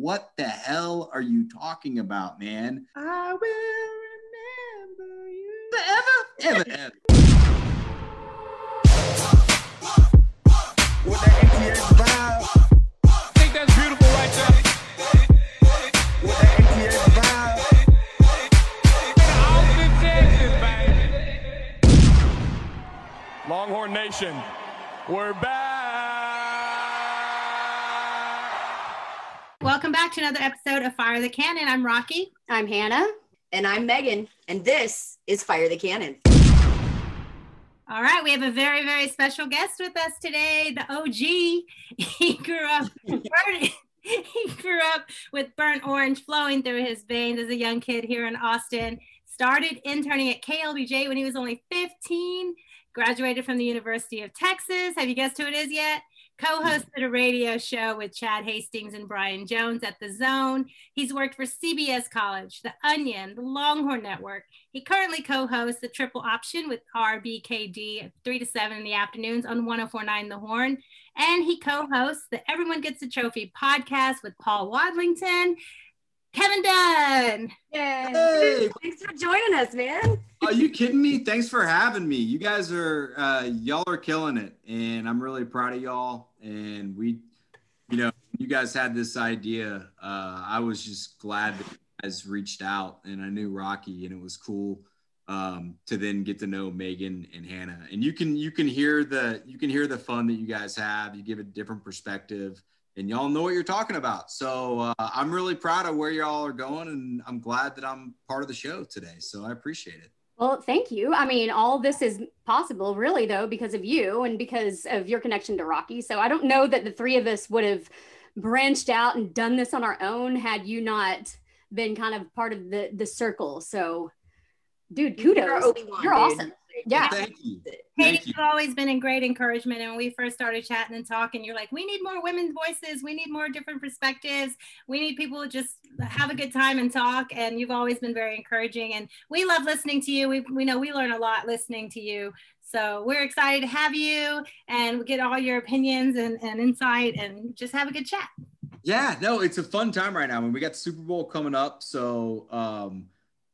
what the hell are you talking about, man? I will remember you Forever, ever, ever. With that ATX vibe, I think that's beautiful right there. with that ATX vibe. Austin, Texas, baby. Longhorn Nation, we're back. Welcome back to another episode of Fire the Cannon. I'm Rocky. I'm Hannah. And I'm Megan, and this is Fire the Cannon. All right, we have a very, very special guest with us today, the OG. He grew up burnt, he grew up with burnt orange flowing through his veins as a young kid here in Austin. Started interning at KLBJ when he was only 15. Graduated from the University of Texas. Have you guessed who it is yet? Co-hosted a radio show with Chad Hastings and Brian Jones at the Zone. He's worked for CBS College, The Onion, the Longhorn Network. He currently co-hosts the Triple Option with RBKD at 3 to 7 in the afternoons on 1049 The Horn. And he co-hosts the Everyone Gets a Trophy podcast with Paul Wadlington. Kevin Dunn. Hey, Thanks for joining us, man. are you kidding me? Thanks for having me. You guys are uh, y'all are killing it, and I'm really proud of y'all. And we, you know, you guys had this idea. Uh, I was just glad that you guys reached out, and I knew Rocky, and it was cool um, to then get to know Megan and Hannah. And you can you can hear the you can hear the fun that you guys have. You give a different perspective. And y'all know what you're talking about. So uh, I'm really proud of where y'all are going, and I'm glad that I'm part of the show today. So I appreciate it. Well, thank you. I mean, all this is possible, really, though, because of you and because of your connection to Rocky. So I don't know that the three of us would have branched out and done this on our own had you not been kind of part of the the circle. So, dude, You're kudos. Obi-Wan, You're dude. awesome. Yeah. Thank you. KD, Thank you. you've always been in great encouragement. And when we first started chatting and talking, you're like, we need more women's voices. We need more different perspectives. We need people to just have a good time and talk. And you've always been very encouraging. And we love listening to you. We, we know we learn a lot listening to you. So we're excited to have you and get all your opinions and, and insight and just have a good chat. Yeah, no, it's a fun time right now. I mean, we got the Super Bowl coming up, so um,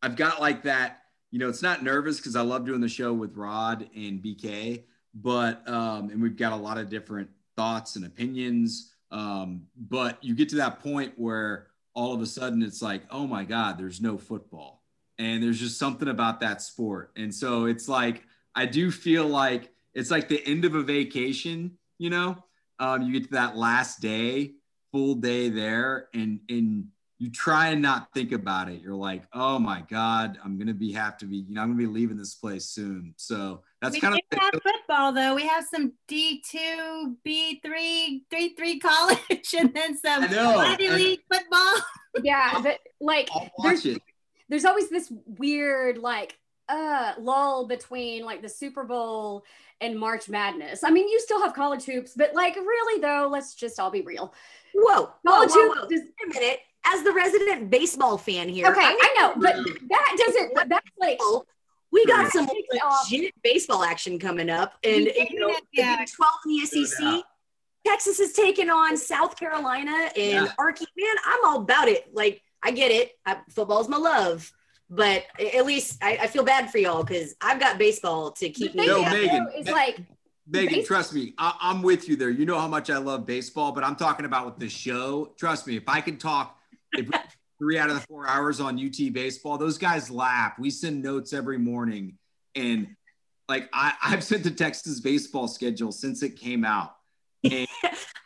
I've got like that. You know, it's not nervous because I love doing the show with Rod and BK, but um, and we've got a lot of different thoughts and opinions. Um, but you get to that point where all of a sudden it's like, oh my God, there's no football, and there's just something about that sport, and so it's like I do feel like it's like the end of a vacation. You know, um, you get to that last day full day there and and you try and not think about it you're like oh my god i'm gonna be have to be you know i'm gonna be leaving this place soon so that's we kind of have football though. We have some D2, B3, 3 3 college, and then some I know, Ivy and- League football. Yeah. But like, there's, it there's always this weird, like, uh, lull between like the Super Bowl and March Madness. I mean, you still have college hoops, but like, really, though, let's just all be real. Whoa, whoa, College whoa, hoops is- Wait a minute. As the resident baseball fan here, Okay, I know, but that doesn't, that's like, we got some Takes off. legit baseball action coming up, and you know, did, yeah. 12 in the SEC. Yeah. Texas is taking on South Carolina and Yeah. Arky. Man, I'm all about it. Like, I get it. I, football's my love, but at least I, I feel bad for y'all because I've got baseball to keep the me. thing No, Megan, though, is like, megan Base- trust me I, i'm with you there you know how much i love baseball but i'm talking about with the show trust me if i can talk if we- three out of the four hours on ut baseball those guys laugh we send notes every morning and like I, i've sent the texas baseball schedule since it came out and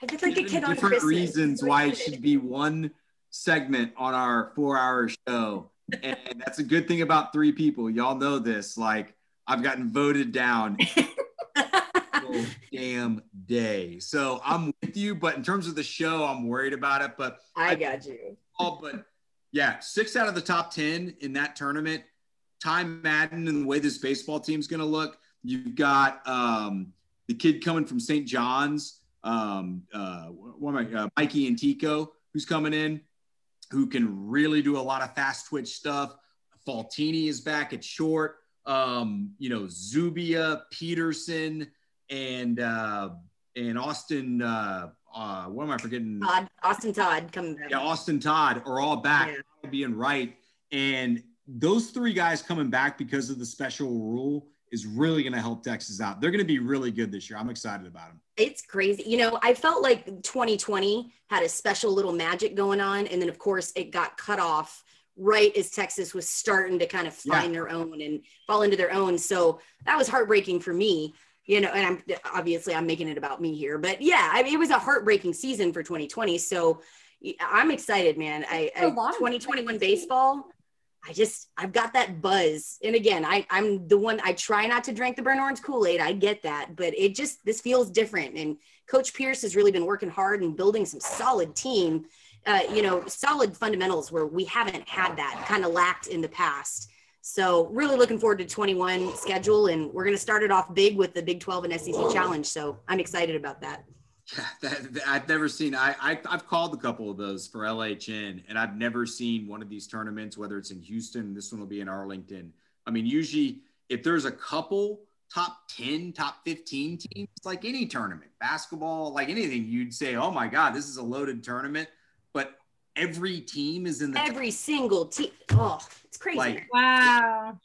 I did like a kid on different Christmas. reasons why it should be one segment on our four hour show. And that's a good thing about three people. Y'all know this. Like, I've gotten voted down damn day. So I'm with you. But in terms of the show, I'm worried about it. But I got you. All but yeah, six out of the top 10 in that tournament. Time Madden and the way this baseball team's going to look. You've got um, the kid coming from St. John's, um, uh, what am I, uh, Mike Antico, who's coming in, who can really do a lot of fast twitch stuff. Faltine is back at short. Um, you know, Zubia, Peterson, and uh, and Austin uh, uh, what am I forgetting? Todd, Austin Todd coming back. Yeah, Austin Todd are all back, Yeah. being right. And those three guys coming back because of the special rule is really going to help Texas out. They're going to be really good this year. I'm excited about them. It's crazy. You know, I felt like 2020 had a special little magic going on. And then, of course, it got cut off right as Texas was starting to kind of Yeah. find their own and fall into their own. So that was heartbreaking for me. You know, and I'm obviously I'm making it about me here, but yeah, I mean, it was a heartbreaking season for 2020. So I'm excited, man. I, I A lot of 2021 baseball. I just I've got that buzz. And again, I I'm the one I try not to drink the burn orange Kool-Aid. I get that, but it just this feels different. And Coach Pierce has really been working hard and building some solid team, uh, you know, solid fundamentals where we haven't had that kind of lacked in the past. So really looking forward to 21 schedule, and we're going to start it off big with the Big 12 and SEC challenge. So I'm excited about that. Yeah, that, that- I've never seen. I, I I've called a couple of those for LHN, and I've never seen one of these tournaments. Whether it's in Houston, this one will be in Arlington. I mean, usually if there's a couple top ten, top fifteen teams, like any tournament, basketball, like anything, you'd say, "Oh my God, this is a loaded tournament." But every team is in the Every single team. Oh, it's crazy. Like- Wow.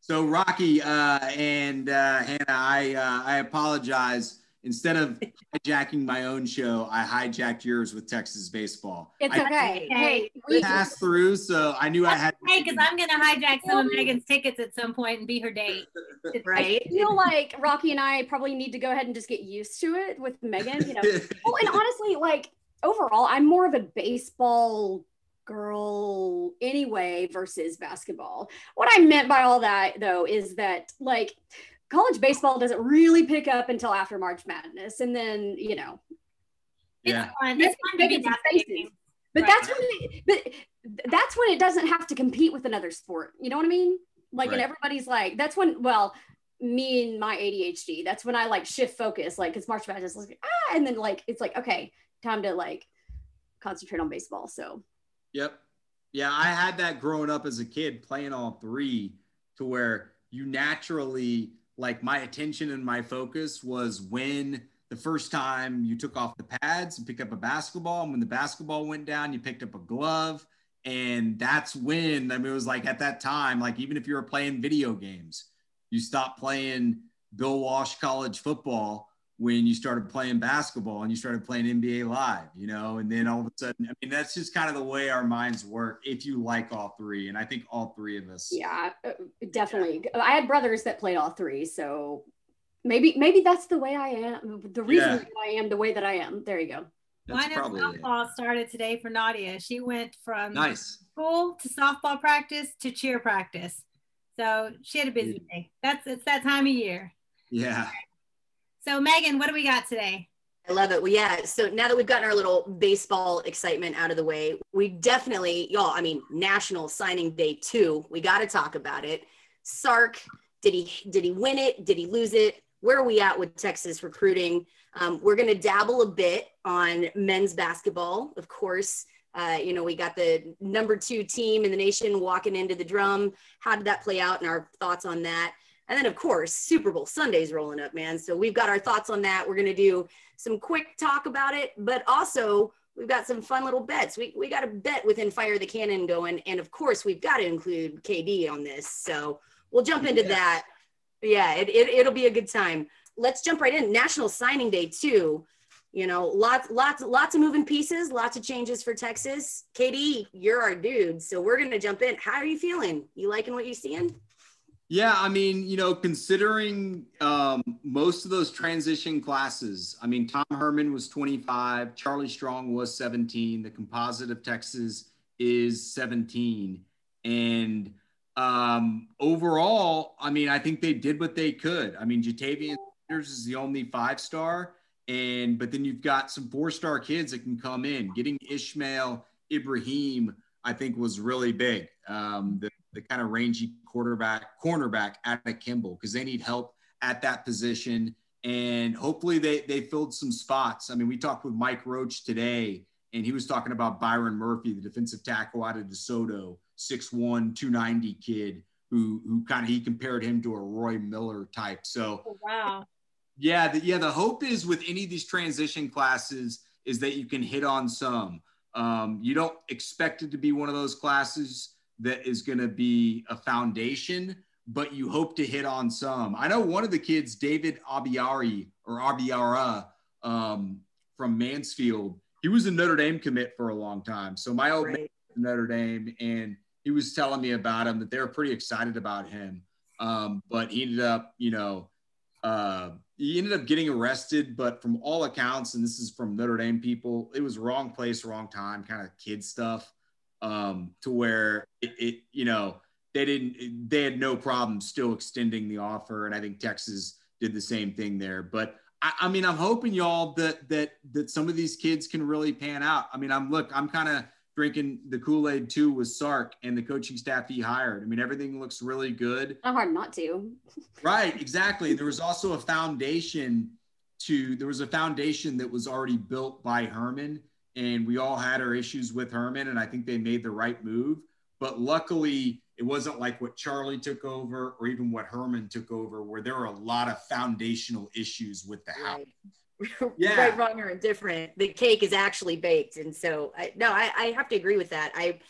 So Rocky uh, and uh, Hannah, I uh, I apologize. Instead of hijacking my own show, I hijacked yours with Texas baseball. It's I okay. Okay. Hey, we, passed through, so I knew I had. Hey, because I'm gonna hijack some of Megan's tickets at some point and be her date. right? I feel like Rocky and I probably need to go ahead and just get used to it with Megan. You know, well, and honestly, like overall, I'm more of a baseball girl anyway versus basketball. What I meant by all that though is that like college baseball doesn't really pick up until after March Madness, and then you know, yeah, It's fun. It's fun to be Making some that faces. but Right. that's when it, but that's when it doesn't have to compete with another sport. You know what I mean? Like, and everybody's like, that's when well. Me and my ADHD. That's when I like shift focus, like it's March Madness, like ah, and then like it's like okay, time to like concentrate on baseball. So yep, yeah. I had that growing up as a kid, playing all three, to where you naturally like my attention and my focus was when the first time you took off the pads and picked up a basketball, and when the basketball went down, you picked up a glove. And that's when I mean, it was like at that time, like even if you were playing video games, you stopped playing Bill Walsh college football when you started playing basketball and you started playing NBA live, you know, and then all of a sudden, I mean, that's just kind of the way our minds work if you like all three. And I think all three of us. yeah, uh, definitely. I had brothers that played all three, so maybe maybe that's the way I am. The reason Yeah. I am the way that I am. There you go. That's Mine and probably it. softball started today for Nadia. She went from Nice. school to softball practice to cheer practice. So she had a busy day. That's it's that time of year. Yeah. So Megan, what do we got today? I love it. Well, yeah. So now that we've gotten our little baseball excitement out of the way, we definitely, y'all, I mean, National Signing Day two. We got to talk about it. Sark, did he did he win it? Did he lose it? Where are we at with Texas recruiting? Um, we're going to dabble a bit on men's basketball, of course. Uh, you know, we got the number two team in the nation walking into the drum. How did that play out, and our thoughts on that? And then, of course, Super Bowl Sunday's rolling up, man. So we've got our thoughts on that. We're going to do some quick talk about it, but also we've got some fun little bets. We, we got a bet within Fire the Cannon going. And of course, we've got to include KD on this. So we'll jump into Yes. that. Yeah, it, it, it'll be a good time. Let's jump right in. National Signing Day, too. You know, lots, lots, lots of moving pieces, lots of changes for Texas. KD, you're our dude. So we're going to jump in. How are you feeling? You liking what you're seeing? Yeah, I mean, you know, considering um, most of those transition classes, I mean, Tom Herman was 25, Charlie Strong was 17, the composite of Texas is 17. And um, overall, I mean, I think they did what they could. I mean, Ja'Tavion Sanders is the only five star, and but then you've got some four star kids that can come in. Getting Ishmael Ibraheem, I think, was really big. Um, the the kind of rangy quarterback, cornerback out of Kimball because they need help at that position. And hopefully they they filled some spots. I mean, we talked with Mike Roach today, and he was talking about Byron Murphy, the defensive tackle out of DeSoto, 6'1, 290 kid who who kind of he compared him to a Roy Miller type. So Oh, wow. Yeah, the, yeah. The hope is with any of these transition classes is that you can hit on some. Um, you don't expect it to be one of those classes that is going to be a foundation, but you hope to hit on some. I know one of the kids, David Abiari or Abiara um, from Mansfield, he was a Notre Dame commit for a long time. So my old Right. man Notre Dame, and he was telling me about him that they were pretty excited about him. Um, but he ended up, you know, uh, he ended up getting arrested. But from all accounts, and this is from Notre Dame people, it was wrong place, wrong time, kind of kid stuff. Um, to where it, it, you know, they didn't, they had no problem still extending the offer, and I think Texas did the same thing there. But I, I mean, I'm hoping y'all that that that some of these kids can really pan out. I mean, I'm look, I'm kind of drinking the Kool Aid too with Sark and the coaching staff he hired. I mean, everything looks really good. Not hard not to. Right, exactly. There was also a foundation to there was a foundation that was already built by Herman, and we all had our issues with Herman, and I think they made the right move. But luckily, it wasn't like what Charlie took over or even what Herman took over, where there were a lot of foundational issues with the house. Right. Yeah. right, wrong, or indifferent. The cake is actually baked, and so I, no, I, I have to agree with that. I,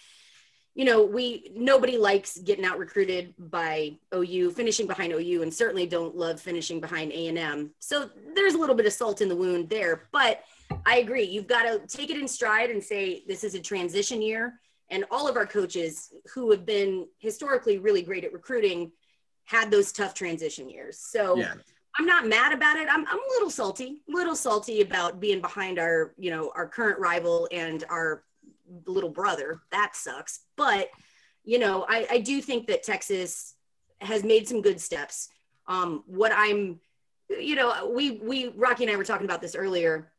you know, we nobody likes getting out recruited by OU, finishing behind OU, and certainly don't love finishing behind A and M. So there's a little bit of salt in the wound there, but I agree. You've got to take it in stride and say this is a transition year. And all of our coaches who have been historically really great at recruiting had those tough transition years. So Yeah. I'm not mad about it. I'm, I'm a little salty, little salty about being behind our, you know, our current rival and our little brother. That sucks. But, you know, I, I do think that Texas has made some good steps. Um, what I'm, you know, we, we, Rocky and I were talking about this earlier.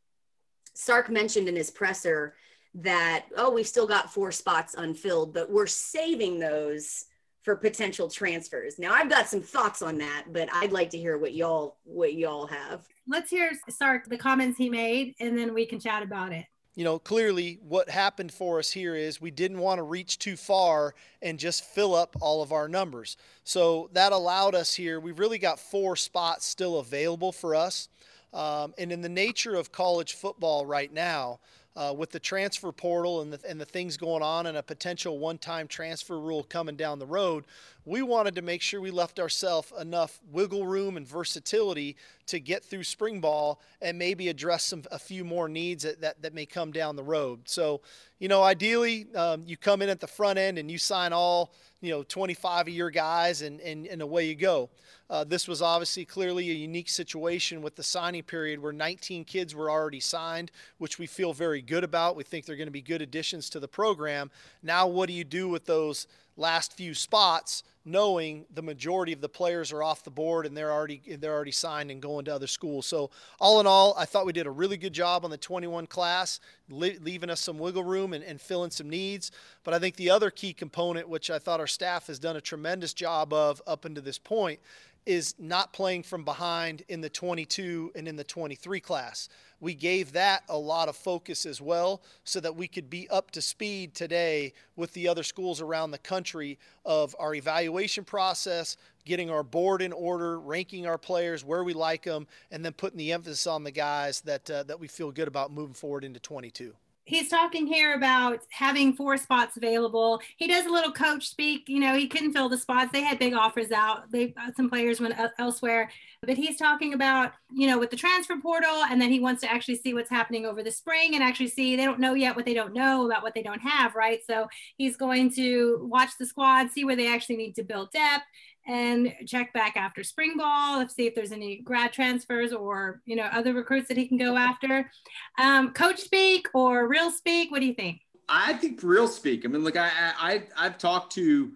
Sark mentioned in his presser that, oh, we've still got four spots unfilled, but we're saving those for potential transfers. Now I've got some thoughts on that, but I'd like to hear what y'all what y'all have. Let's hear Sark the comments he made, and then we can chat about it. you know, clearly what happened for us here is we didn't want to reach too far and just fill up all of our numbers. So that allowed us here, we've really got four spots still available for us. Um, and in the nature of college football right now, uh, with the transfer portal and the, and the things going on and a potential one time transfer rule coming down the road, we wanted to make sure we left ourselves enough wiggle room and versatility to get through spring ball and maybe address some a few more needs that, that, that may come down the road. So, you know, ideally, um, you come in at the front end and you sign all, you know, 25 of your guys and, and, and away you go. Uh, this was obviously clearly a unique situation with the signing period where 19 kids were already signed, which we feel very good about. We think they're going to be good additions to the program. Now, what do you do with those last few spots, knowing the majority of the players are off the board and they're already they're already signed and going to other schools? So, all in all, I thought we did a really good job on the 21 class, li- leaving us some wiggle room and, and filling some needs. But I think the other key component, which I thought our staff has done a tremendous job of up until this point, is not playing from behind in the 22 and in the 23 class. We gave that a lot of focus as well so that we could be up to speed today with the other schools around the country of our evaluation process, getting our board in order, ranking our players where we like them, and then putting the emphasis on the guys that uh, that we feel good about moving forward into 22 he's talking here about having four spots available. He does a little coach speak. You know, he couldn't fill the spots. They had big offers out. They uh, some players went uh, elsewhere, but he's talking about you know with the transfer portal, and then he wants to actually see what's happening over the spring and actually see they don't know yet what they don't know about what they don't have, right? So he's going to watch the squad, see where they actually need to build depth and check back after spring ball if see if there's any grad transfers or you know other recruits that he can go after um, coach speak or real speak what do you think I think real speak. I mean, look, I, I I've talked to.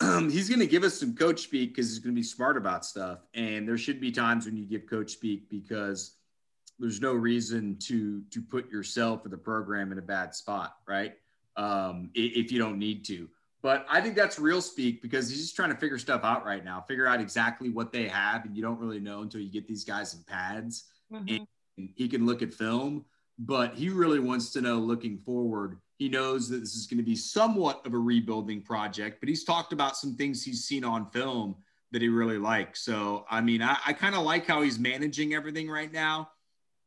Um, he's going to give us some coach speak because he's going to be smart about stuff, and there should be times when you give coach speak because there's no reason to to put yourself or the program in a bad spot, right? Um, if you don't need to. But I think that's real speak because he's just trying to figure stuff out right now, figure out exactly what they have, and you don't really know until you get these guys in pads mm-hmm. and he can look at film, but he really wants to know looking forward. He knows that this is going to be somewhat of a rebuilding project, but he's talked about some things he's seen on film that he really likes. So, I mean, I, I kind of like how he's managing everything right now.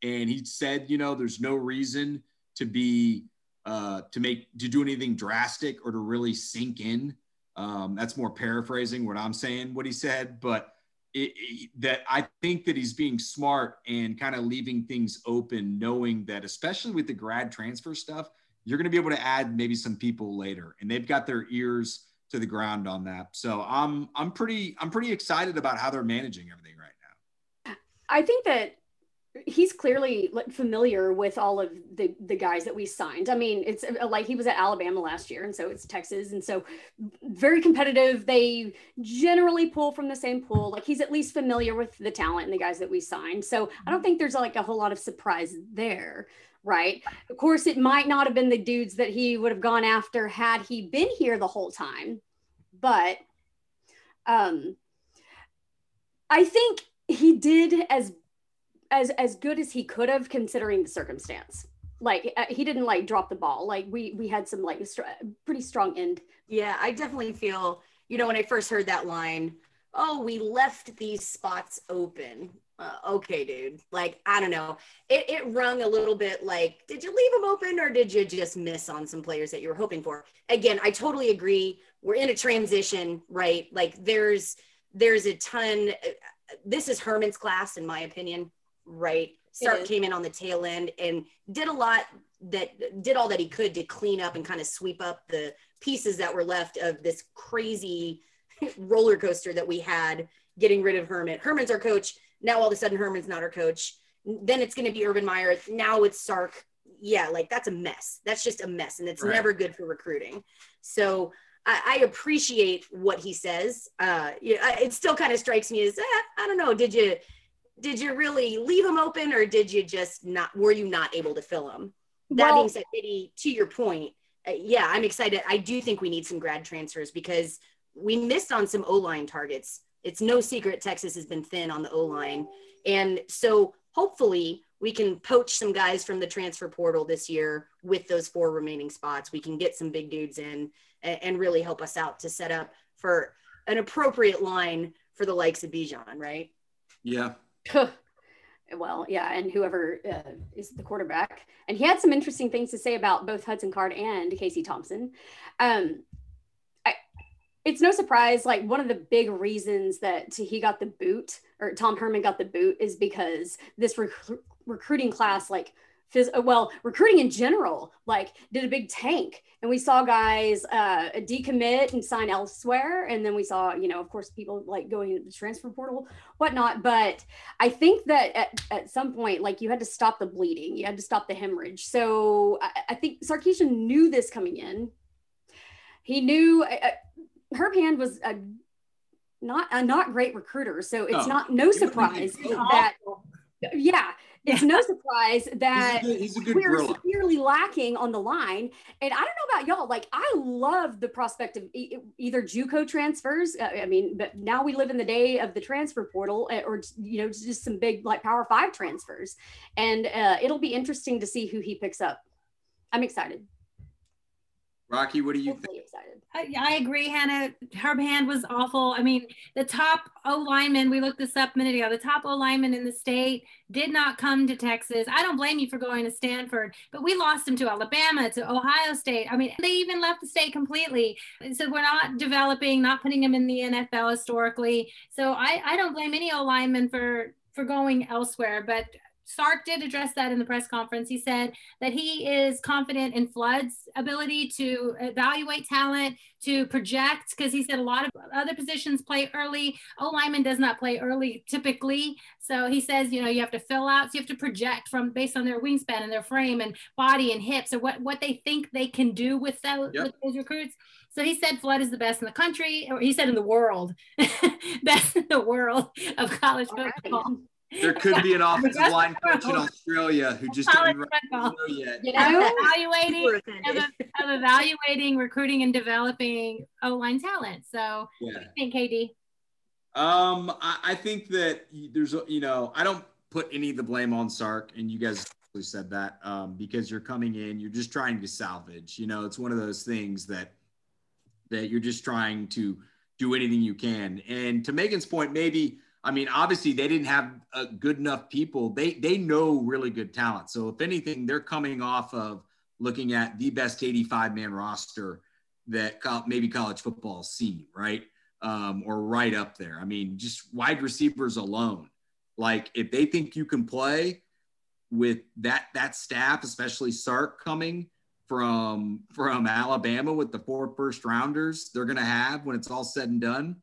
And he said, you know, there's no reason to be, uh, to make, to do anything drastic or to really sink in. Um, that's more paraphrasing what I'm saying, what he said. But it, it, that I think that he's being smart and kind of leaving things open, knowing that, especially with the grad transfer stuff, you're going to be able to add maybe some people later. And they've got their ears to the ground on that. So I'm I'm pretty I'm pretty excited about how they're managing everything right now. I think that he's clearly familiar with all of the the guys that we signed. I mean, it's uh, like he was at Alabama last year, and so it's Texas, and so very competitive. They generally pull from the same pool. Like he's at least familiar with the talent and the guys that we signed. So I don't think there's like a whole lot of surprise there. Right. Of course, it might not have been the dudes that he would have gone after had he been here the whole time. But um, I think he did as as as good as he could have considering the circumstance. Like uh, he didn't like drop the ball. Like we we had some like st- pretty strong end. Yeah i definitely feel you know when i first heard that line oh we left these spots open. Uh, okay dude. Like i don't know. It, it rung a little bit like did you leave them open or did you just miss on some players that you were hoping for? Again i totally agree. We're in a transition right? Like there's there's a ton uh, this is herman's class in my opinion right? Sark came in on the tail end and did a lot that did all that he could to clean up and kind of sweep up the pieces that were left of this crazy roller coaster that we had getting rid of Herman. Herman's our coach. Now all of a sudden Herman's not our coach. Then it's going to be Urban Meyer. Now it's Sark. Yeah, like that's a mess. That's just a mess. And it's right. never good for recruiting. So I, I, appreciate what he says. Uh, yeah, it still kind of strikes me as, eh, I don't know. Did you, did you really leave them open or did you just not were you not able to fill them? That well, being said Eddie, to your point uh, yeah i'm excited. I do think we need some grad transfers because we missed on some o-line targets. It's no secret texas has been thin on the o-line. And so hopefully we can poach some guys from the transfer portal this year with those four remaining spots. We can get some big dudes in and, and really help us out to set up for an appropriate line for the likes of bijan right? Yeah well, yeah, and whoever uh, is the quarterback. And he had some interesting things to say about both Hudson Card and Casey Thompson. Um, I, it's no surprise, like one of the big reasons that he got the boot or Tom Herman got the boot is because this rec- recruiting class, like phys- uh, well, recruiting in general, like did a big tank. And we saw guys uh, decommit and sign elsewhere. And then we saw, you know, of course, people like going into the transfer portal, whatnot. But I think that at, at some point, like you had to stop the bleeding, you had to stop the hemorrhage. So I, I think Sarkisian knew this coming in. He knew uh, uh Herb Hand was a not a not great recruiter. So it's oh, not no surprise that yeah it's no surprise that he's a good, he's a we're gorilla. severely lacking on the line. And I don't know about y'all, like I love the prospect of e- either JUCO transfers. Uh, I mean, but now we live in the day of the transfer portal, uh, or you know, just some big like Power Five transfers, and uh, it'll be interesting to see who he picks up. I'm excited. Rocky, what do you think? Excited. I, I, agree, Hannah. Herb Hand was awful. I mean, the top O lineman, we looked this up a minute ago, the top O lineman in the state did not come to Texas. I don't blame you for going to Stanford, but we lost him to Alabama, to Ohio State. I mean, they even left the state completely. So we're not developing, not putting him in the NFL historically. So I, I don't blame any O lineman for for going elsewhere. But Sark did address that in the press conference. He said that he is confident in Flood's ability to evaluate talent, to project, because he said a lot of other positions play early. O lineman does not play early typically. So he says, you know, you have to fill out, so you have to project from based on their wingspan and their frame and body and hips and what, what they think they can do with, those, yep. with those recruits. So he said Flood is the best in the country, or he said in the world, best in the world of college football. Right. There could be an offensive line coach in Australia who just didn't know yet. You know, evaluating of, of, evaluating, recruiting, and developing O line talent. So, yeah. what do you think, KD? Um, I, I, think that there's, you know, I don't put any of the blame on Sark, and you guys said that um, because you're coming in, you're just trying to salvage. You know, it's one of those things that that you're just trying to do anything you can. And to Megan's point, maybe I mean, obviously they didn't have a good enough people. They they know really good talent. So if anything, they're coming off of looking at the best 85 man roster that maybe college football has seen, right? Um, or right up there. I mean, just wide receivers alone. Like if they think you can play with that that staff, especially Sark coming from from Alabama with the four first rounders they're going to have when it's all said and done,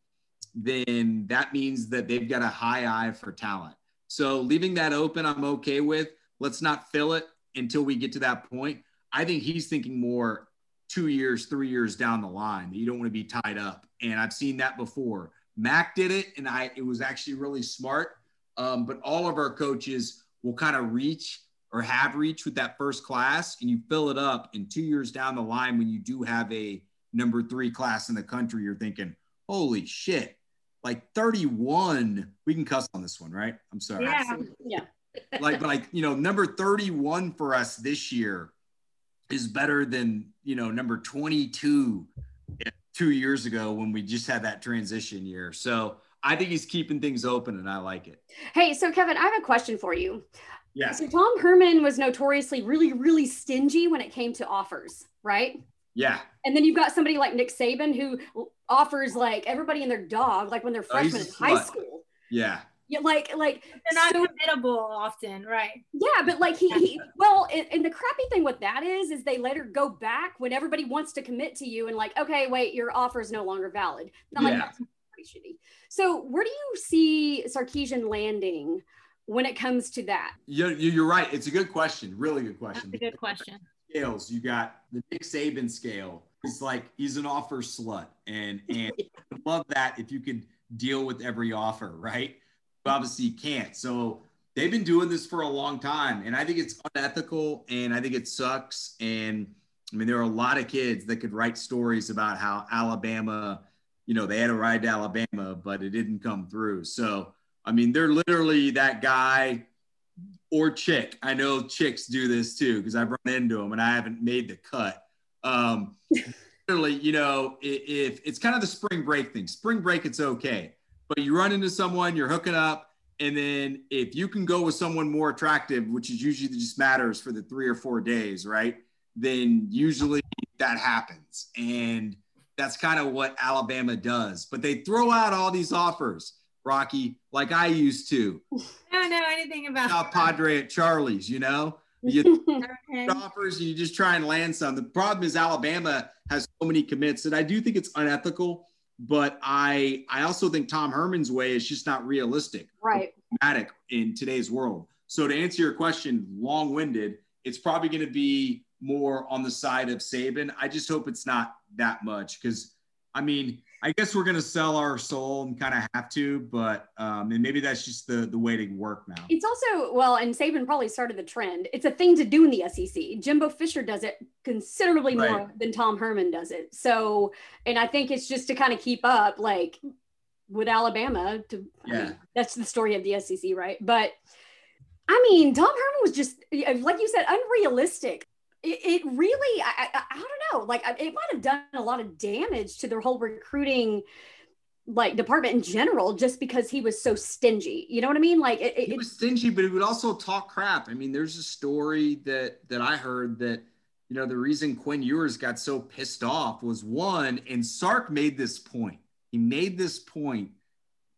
then that means that they've got a high eye for talent. So leaving that open, I'm okay with. Let's not fill it until we get to that point. I think he's thinking more two years, three years down the line. You don't want to be tied up, and I've seen that before. Mac did it, and I it was actually really smart. Um, but all of our coaches will kind of reach or have reached with that first class, and you fill it up. And two years down the line, when you do have a number three class in the country, you're thinking, "Holy shit!" Like 31, we can cuss on this one, right? I'm sorry. Yeah. Yeah. like, like you know, number 31 for us this year is better than you know number 22 two years ago when we just had that transition year. So I think he's keeping things open, and I like it. Hey, so Kevin, I have a question for you. Yeah. So Tom Herman was notoriously really, really stingy when it came to offers, right? Yeah. And then you've got somebody like Nick Saban who offers like everybody and their dog, like when they're Oh, freshmen a in high slut. school. Yeah. Yeah, like like They're not so- committable often, right? yeah, but like he, he well, and, and the crappy thing with that is, is they later go back when everybody wants to commit to you and like, okay, wait, your offer is no longer valid. And I'm like, Yeah. that's pretty shitty. So where do you see Sarkisian landing when it comes to that? You're, you're right. It's a good question. Really good That's question. a good question. Scales. You got the Nick Saban scale. It's like he's an offer slut, and and I love that if you could deal with every offer, right? But obviously you can't. So they've been doing this for a long time, and I think it's unethical, and I think it sucks. And I mean, there are a lot of kids that could write stories about how Alabama, you know, they had a ride to Alabama, but it didn't come through. So I mean, they're literally that guy or chick. I know chicks do this too because I've run into them and I haven't made the cut. Um, literally, you know, i- if it's kind of the spring break thing, spring break, it's okay. But you run into someone, you're hooking up, and then if you can go with someone more attractive, which is usually just matters for the three or four days, right? Then usually that happens. And that's kind of what Alabama does. But they throw out all these offers, Rocky, like I used to. I don't know anything about Out Padre at Charlie's, you know? You Okay. offers and you just try and land some. The problem is Alabama has so many commits that I do think it's unethical, but I I also think Tom Herman's way is just not realistic right. in today's world. So to answer your question, long-winded, it's probably going to be more on the side of Saban. I just hope it's not that much because, I mean, I guess we're going to sell our soul and kind of have to, but um, and maybe that's just the the way to work now. It's also well, and Saban probably started the trend. It's a thing to do in the SEC. Jimbo Fisher does it considerably more than Tom Herman does it. So, and I think it's just to kind of keep up, like with Alabama. To I Yeah. mean, that's the story of the SEC, right? But I mean, Tom Herman was just like you said, unrealistic. It, it really, I, I, I don't know, like it might have done a lot of damage to their whole recruiting like department in general just because he was so stingy you know what i mean like it, it, He was stingy, but he would also talk crap. I mean, there's a story that that I heard that you know the reason Quinn Ewers got so pissed off was one, and Sark made this point. He made this point,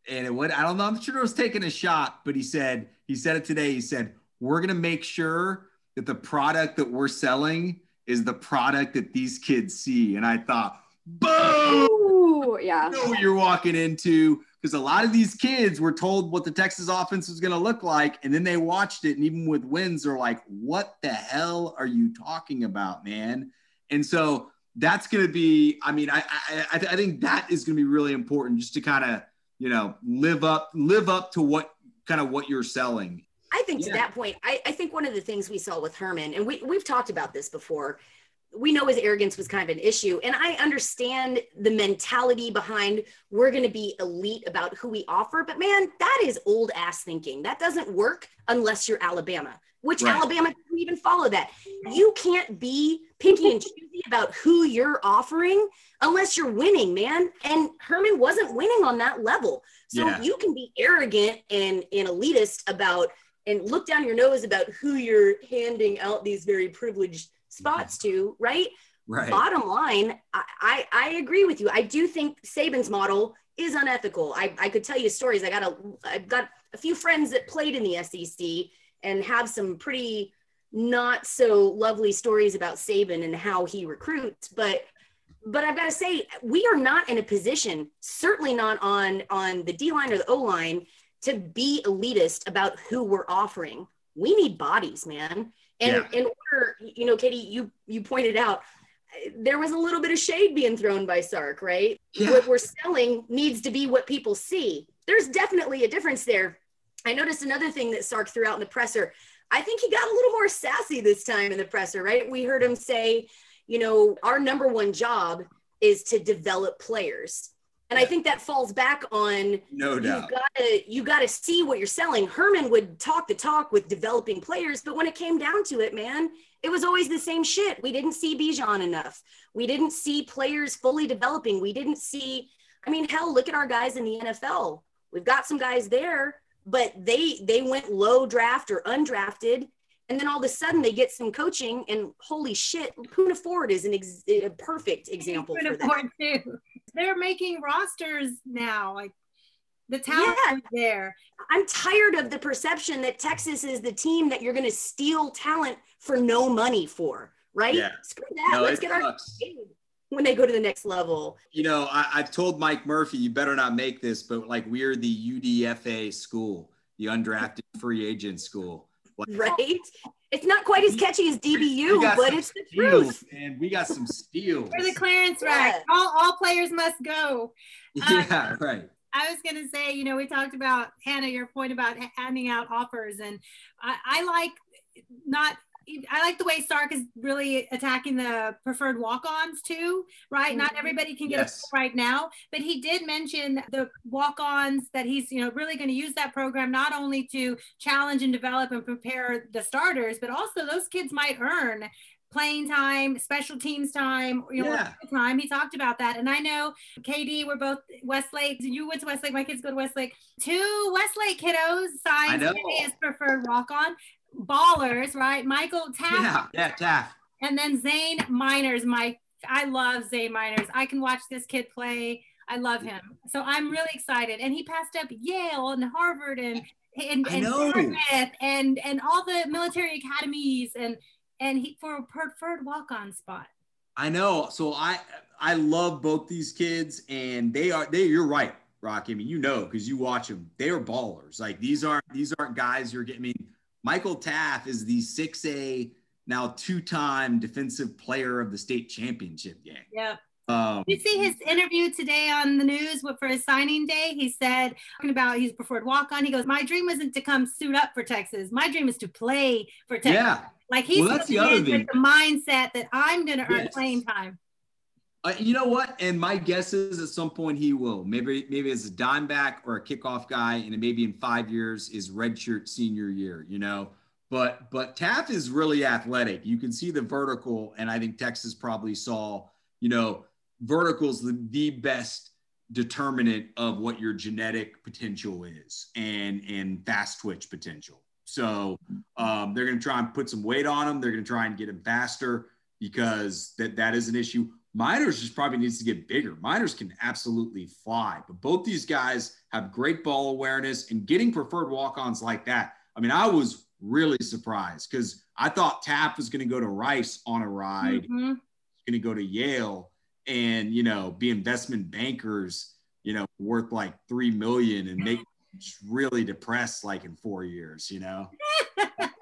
and it went. I don't know. I'm sure it was taking a shot, but he said he said it today. He said we're gonna make sure that the product that we're selling is the product that these kids see. And I thought, boom Ooh, yeah. know what you're walking into because a lot of these kids were told what the Texas offense was going to look like, and then they watched it, and even with wins, they're like, "What the hell are you talking about, man?" And so that's going to be. I mean, I I, I I think that is going to be really important, just to kind of you know live up live up to what kind of what you're selling. I think to Yeah. that point, I, I think one of the things we saw with Herman, and we, we've talked about this before, we know his arrogance was kind of an issue. And I understand the mentality behind we're going to be elite about who we offer. But man, that is old ass thinking. That doesn't work unless you're Alabama, which Right. Alabama doesn't even follow that. You can't be picky and choosy about who you're offering unless you're winning, man. And Herman wasn't winning on that level. So Yeah. you can be arrogant and, and elitist about and look down your nose about who you're handing out these very privileged spots to, right? Right. Bottom line, I, I, I agree with you. I do think Saban's model is unethical. I, I could tell you stories. I got a I've got a few friends that played in the SEC and have some pretty not so lovely stories about Saban and how he recruits, but but I've got to say we are not in a position, certainly not on on the D line or the O line, to be elitist about who we're offering. We need bodies, man. And Yeah. in order, you know, KD, you you pointed out there was a little bit of shade being thrown by Sark, right? Yeah. What we're selling needs to be what people see. There's definitely a difference there. I noticed another thing that Sark threw out in the presser. I think he got a little more sassy this time in the presser, right? We heard him say, you know, our number one job is to develop players. And I think that falls back on No you doubt. gotta you gotta see what you're selling. Herman would talk the talk with developing players, but when it came down to it, man, it was always the same shit. We didn't see Bijan enough. We didn't see players fully developing. We didn't see. I mean, hell, look at our guys in the NFL. We've got some guys there, but they they went low draft or undrafted, and then all of a sudden they get some coaching, and holy shit, Poona Ford is an ex- a perfect example Good for that. afford too. They're making rosters now. Like the talent Yeah. is there. I'm tired of the perception that Texas is the team that you're going to steal talent for no money for, right? Yeah. Screw that. No, Let's it get our sucks. when they go to the next level. You know, I, I've told Mike Murphy, you better not make this, but like we're the UDFA school, the undrafted free agent school. Like, Right? It's not quite as catchy as DBU, but it's the steals, truth. and we got some steals. For the clearance Yeah. rack, all, all players must go. yeah, um, right. I was going to say, you know, we talked about Hannah, your point about handing out offers, and I, I like not. I like the way Sark is really attacking the preferred walk-ons too, right? Not Mhm. everybody can get Yes. right now, but he did mention the walk-ons that he's, you know, really going to use that program not only to challenge and develop and prepare the starters, but also those kids might earn playing time, special teams time, you know, Yeah. time. He talked about that, and I know KD, we're both Westlake. You went to Westlake. My kids go to Westlake. Two Westlake kiddos signed as preferred walk on. Ballers, right? Michael Taaffe Yeah, yeah, Taaffe. and then Zane Miners. My, I love Zane Miners. I can watch this kid play. I love him. So I'm really excited. And he passed up Yale and Harvard and and, and. Dartmouth and and all the military academies and and he for a preferred walk on spot. I know. So I I love both these kids, and they are they. You're right, Rocky. I mean, you know, because you watch them. They are ballers. Like these aren't these aren't guys you're getting. I mean, Michael Taaffe is the six A now two time defensive player of the state championship game. Yeah. Um, you see his interview today on the news for his signing day? He said, talking about his preferred walk on, he goes, My dream isn't to come suit up for Texas. My dream is to play for Texas. yeah. Like he's Well, that's the other thing. with the mindset that I'm going to earn Yes. playing time. Uh, you know what? And my guess is at some point he will. Maybe maybe as a dime back or a kickoff guy, and maybe in five years is redshirt senior year. You know, but but Taaffe is really athletic. You can see the vertical, and I think Texas probably saw. You know, vertical's the, the best determinant of what your genetic potential is and and fast twitch potential. So um, they're going to try and put some weight on him. They're going to try and get him faster because that that is an issue. Miners just probably needs to get bigger. Miners can absolutely fly, but both these guys have great ball awareness and getting preferred walk-ons like that. I mean, I was really surprised because I thought Taaffe was going to go to Rice on a ride, Mhm. going to go to Yale, and you know, be investment bankers, you know, worth like three million and make really depressed like in four years. You know,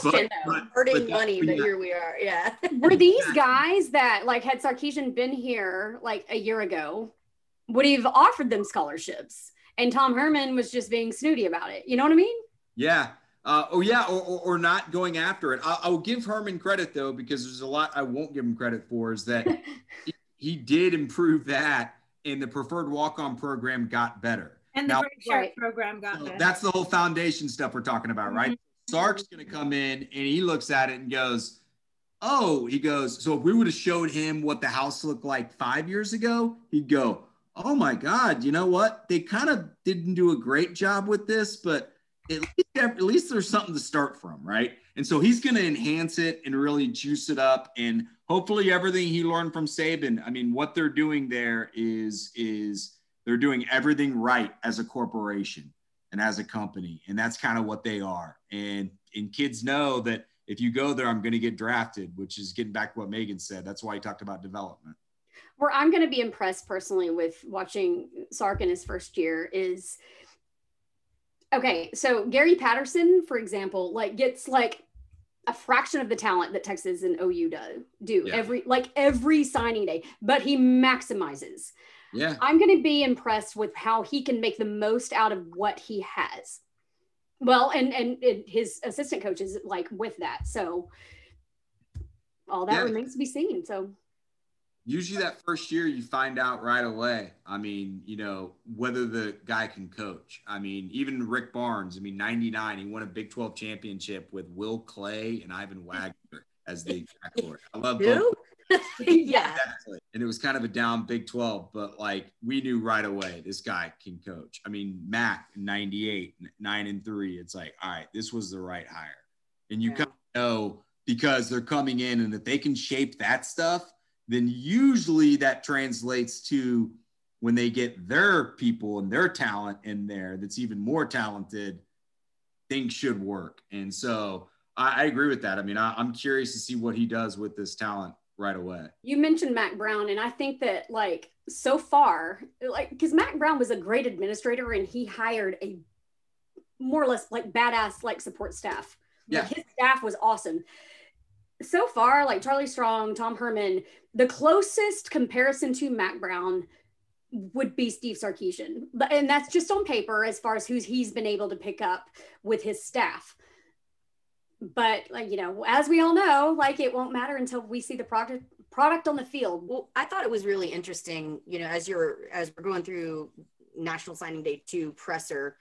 Question But- though. but- Hurting but money, but but here we are. Yeah. Were these guys that like had Sarkisian been here like a year ago, would he have offered them scholarships? And Tom Herman was just being snooty about it. You know what I mean? Yeah. Uh, oh yeah, or, or, or not going after it. I, I'll give Herman credit though because there's a lot I won't give him credit for. Is that he, he did improve that, and the preferred walk-on program got better. And the Now- Great Shark Right. program got So better. that's the whole foundation stuff we're talking about, right? Sark's going to come in and he looks at it and goes, Oh, he goes, So if we would have showed him what the house looked like five years ago, he'd go, Oh my God, you know what? They kind of didn't do a great job with this, but at least, at least there's something to start from, right? And so he's going to enhance it and really juice it up. And hopefully everything he learned from Saban, I mean, what they're doing there is, is, they're doing everything right as a corporation and as a company and that's kind of what they are and and kids know that if you go there i'm going to get drafted which is getting back to what megan said that's why he talked about development where I'm going to be impressed personally with watching Sark in his first year is okay. So Gary Patterson, for example, like gets like a fraction of the talent that Texas and OU do do Yeah. every like every signing day, but he maximizes. Yeah I'm going to be impressed with how he can make the most out of what he has. Well, and and, and his assistant coaches like with that. So all that Yeah. remains to be seen. So usually that first year you find out right away i mean you know whether the guy can coach i mean even rick barnes i mean 99 he won a big 12 championship with will clay and ivan wagner as the backcourt i love both? yeah. Exactly. And it was kind of a down Big 12, but like we knew right away this guy can coach. I mean, Mack 98, nine and three. It's like, all right, this was the right hire. And you Yeah. kind of know because they're coming in and if they can shape that stuff, then usually that translates to when they get their people and their talent in there that's even more talented, things should work. And so I, I agree with that. I mean, I, I'm curious to see what he does with this talent right away. you mentioned Mack Brown, and I think that like so far, like because Mack Brown was a great administrator and he hired a more or less like badass like support staff. Yeah. Like his staff was awesome. So far, like Charlie Strong, Tom Herman, the closest comparison to Mack Brown would be Steve Sarkisian. But and that's just on paper as far as who's he's been able to pick up with his staff. But like you know, as we all know, like it won't matter until we see the product product on the field. Well, I thought it was really interesting, you know, as you're as we're going through National Signing Day 2 presser,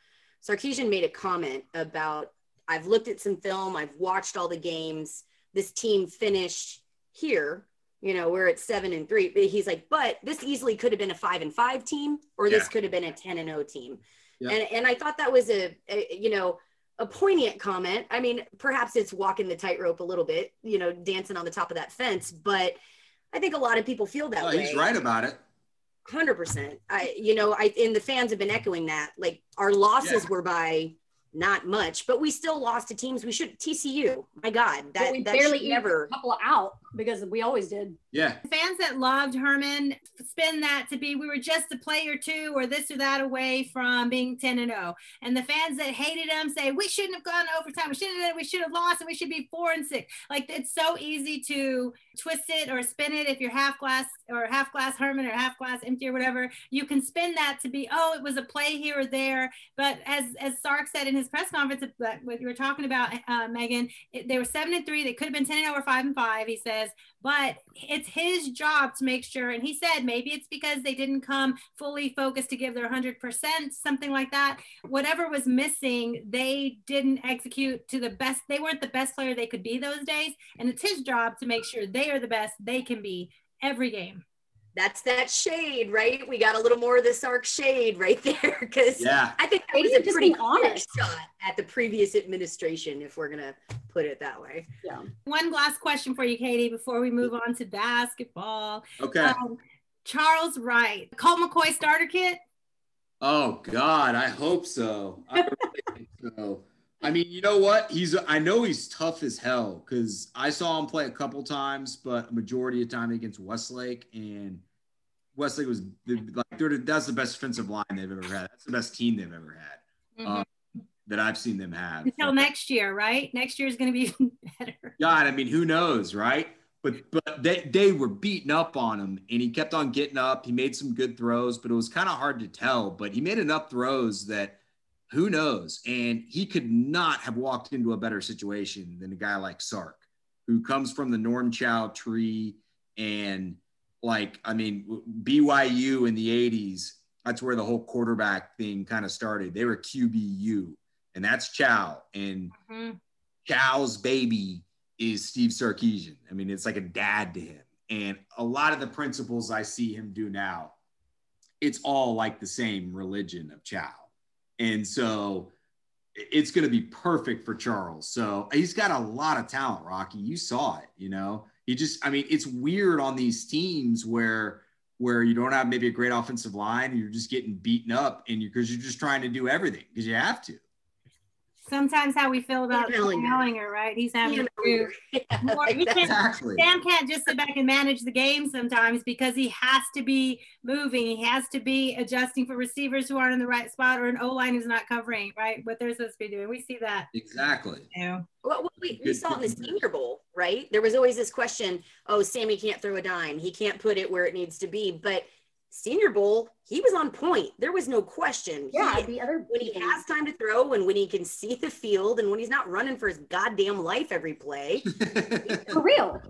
Sarkisian made a comment about I've looked at some film, I've watched all the games. This team finished here, you know, we're at 7 and 3. But he's like, but this easily could have been a 5 and 5 team or this Yeah. could have been a 10 and 0 team. Yeah. And and I thought that was a, a you know, a poignant comment. I mean, perhaps it's walking the tightrope a little bit, you know, dancing on the top of that fence, but I think a lot of people feel that Oh, way. he's right about it. Hundred percent. I, you know, I and the fans have been echoing that. Like our losses Yeah. were by not much, but we still lost to teams we should. TCU, my God, But that we that barely should never. a couple out because we always did. Yeah. fans that loved Herman spin that to be we were just a play or two or this or that away from being 10 and 0. And the fans that hated him say we shouldn't have gone overtime. We should have we should have lost and we should be 4 and 6. Like it's so easy to twist it or spin it if you're half glass or half glass Herman or half glass empty or whatever. You can spin that to be oh it was a play here or there. But as as Sark said in his press conference that what you were talking about uh, Megan, it, they were 7 and 3. They could have been 10 and 0 or 5 and 5 he says but it's his job to make sure and he said maybe it's because they didn't come fully focused to give their 100% something like that. Whatever was missing they didn't execute to the best they weren't the best player they could be those days and it's his job to make sure they are the best they can be every game That's that shade, right? We got a little more of the Sark shade right there because Yeah. I think that Maybe was a pretty honest. shot at the previous administration, if we're gonna put it that way. Yeah. One last question for you KD before we move on to basketball Okay. um, charles wright colt mccoy starter kit Oh God, I hope so. I really think so. I mean, you know what? He's I know he's tough as hell because I saw him play a couple times, but a majority of time against Westlake and Westlake was the, like they're that's the best defensive line they've ever had. That's the best team they've ever had um, that I've seen them have. until next year right next year is going to be even better God, I mean, who knows, right? But but they, they were beating up on him and he kept on getting up. He made some good throws, but it was kind of hard to tell. But he made enough throws that who knows? And he could not have walked into a better situation than a guy like Sark, who comes from the Norm Chow tree. And like, I mean, BYU in the 80s, that's where the whole quarterback thing kind of started. They were QBU, and that's Chow. And Mhm. Chow's baby is Steve Sarkisian. I mean, it's like a dad to him. And a lot of the principles I see him do now, it's all like the same religion of Chow. And so it's going to be perfect for Charles. So he's got a lot of talent, Rocky. You saw it, you know. He just I mean, it's weird on these teams where where you don't have maybe a great offensive line and you're just getting beaten up and you because you're just trying to do everything because you have to. Sometimes how we feel about Sam Ehlinger. Ehlinger, right? He's having Sam to Yeah, more. like can't- Exactly. Sam can't just sit back and manage the game sometimes because he has to be moving. He has to be adjusting for receivers who aren't in the right spot or an O line who's not covering, right? What they're supposed to be doing. We see that. Exactly. You know. Well, we, we saw it in the. Senior Bowl, right? There was always this question: Oh, Sammy can't throw a dime. He can't put it where it needs to be. But Senior Bowl, he was on point. There was no question. Yeah, He- the other when he has time to throw, and when he can see the field, and when he's not running for his goddamn life every play. for real.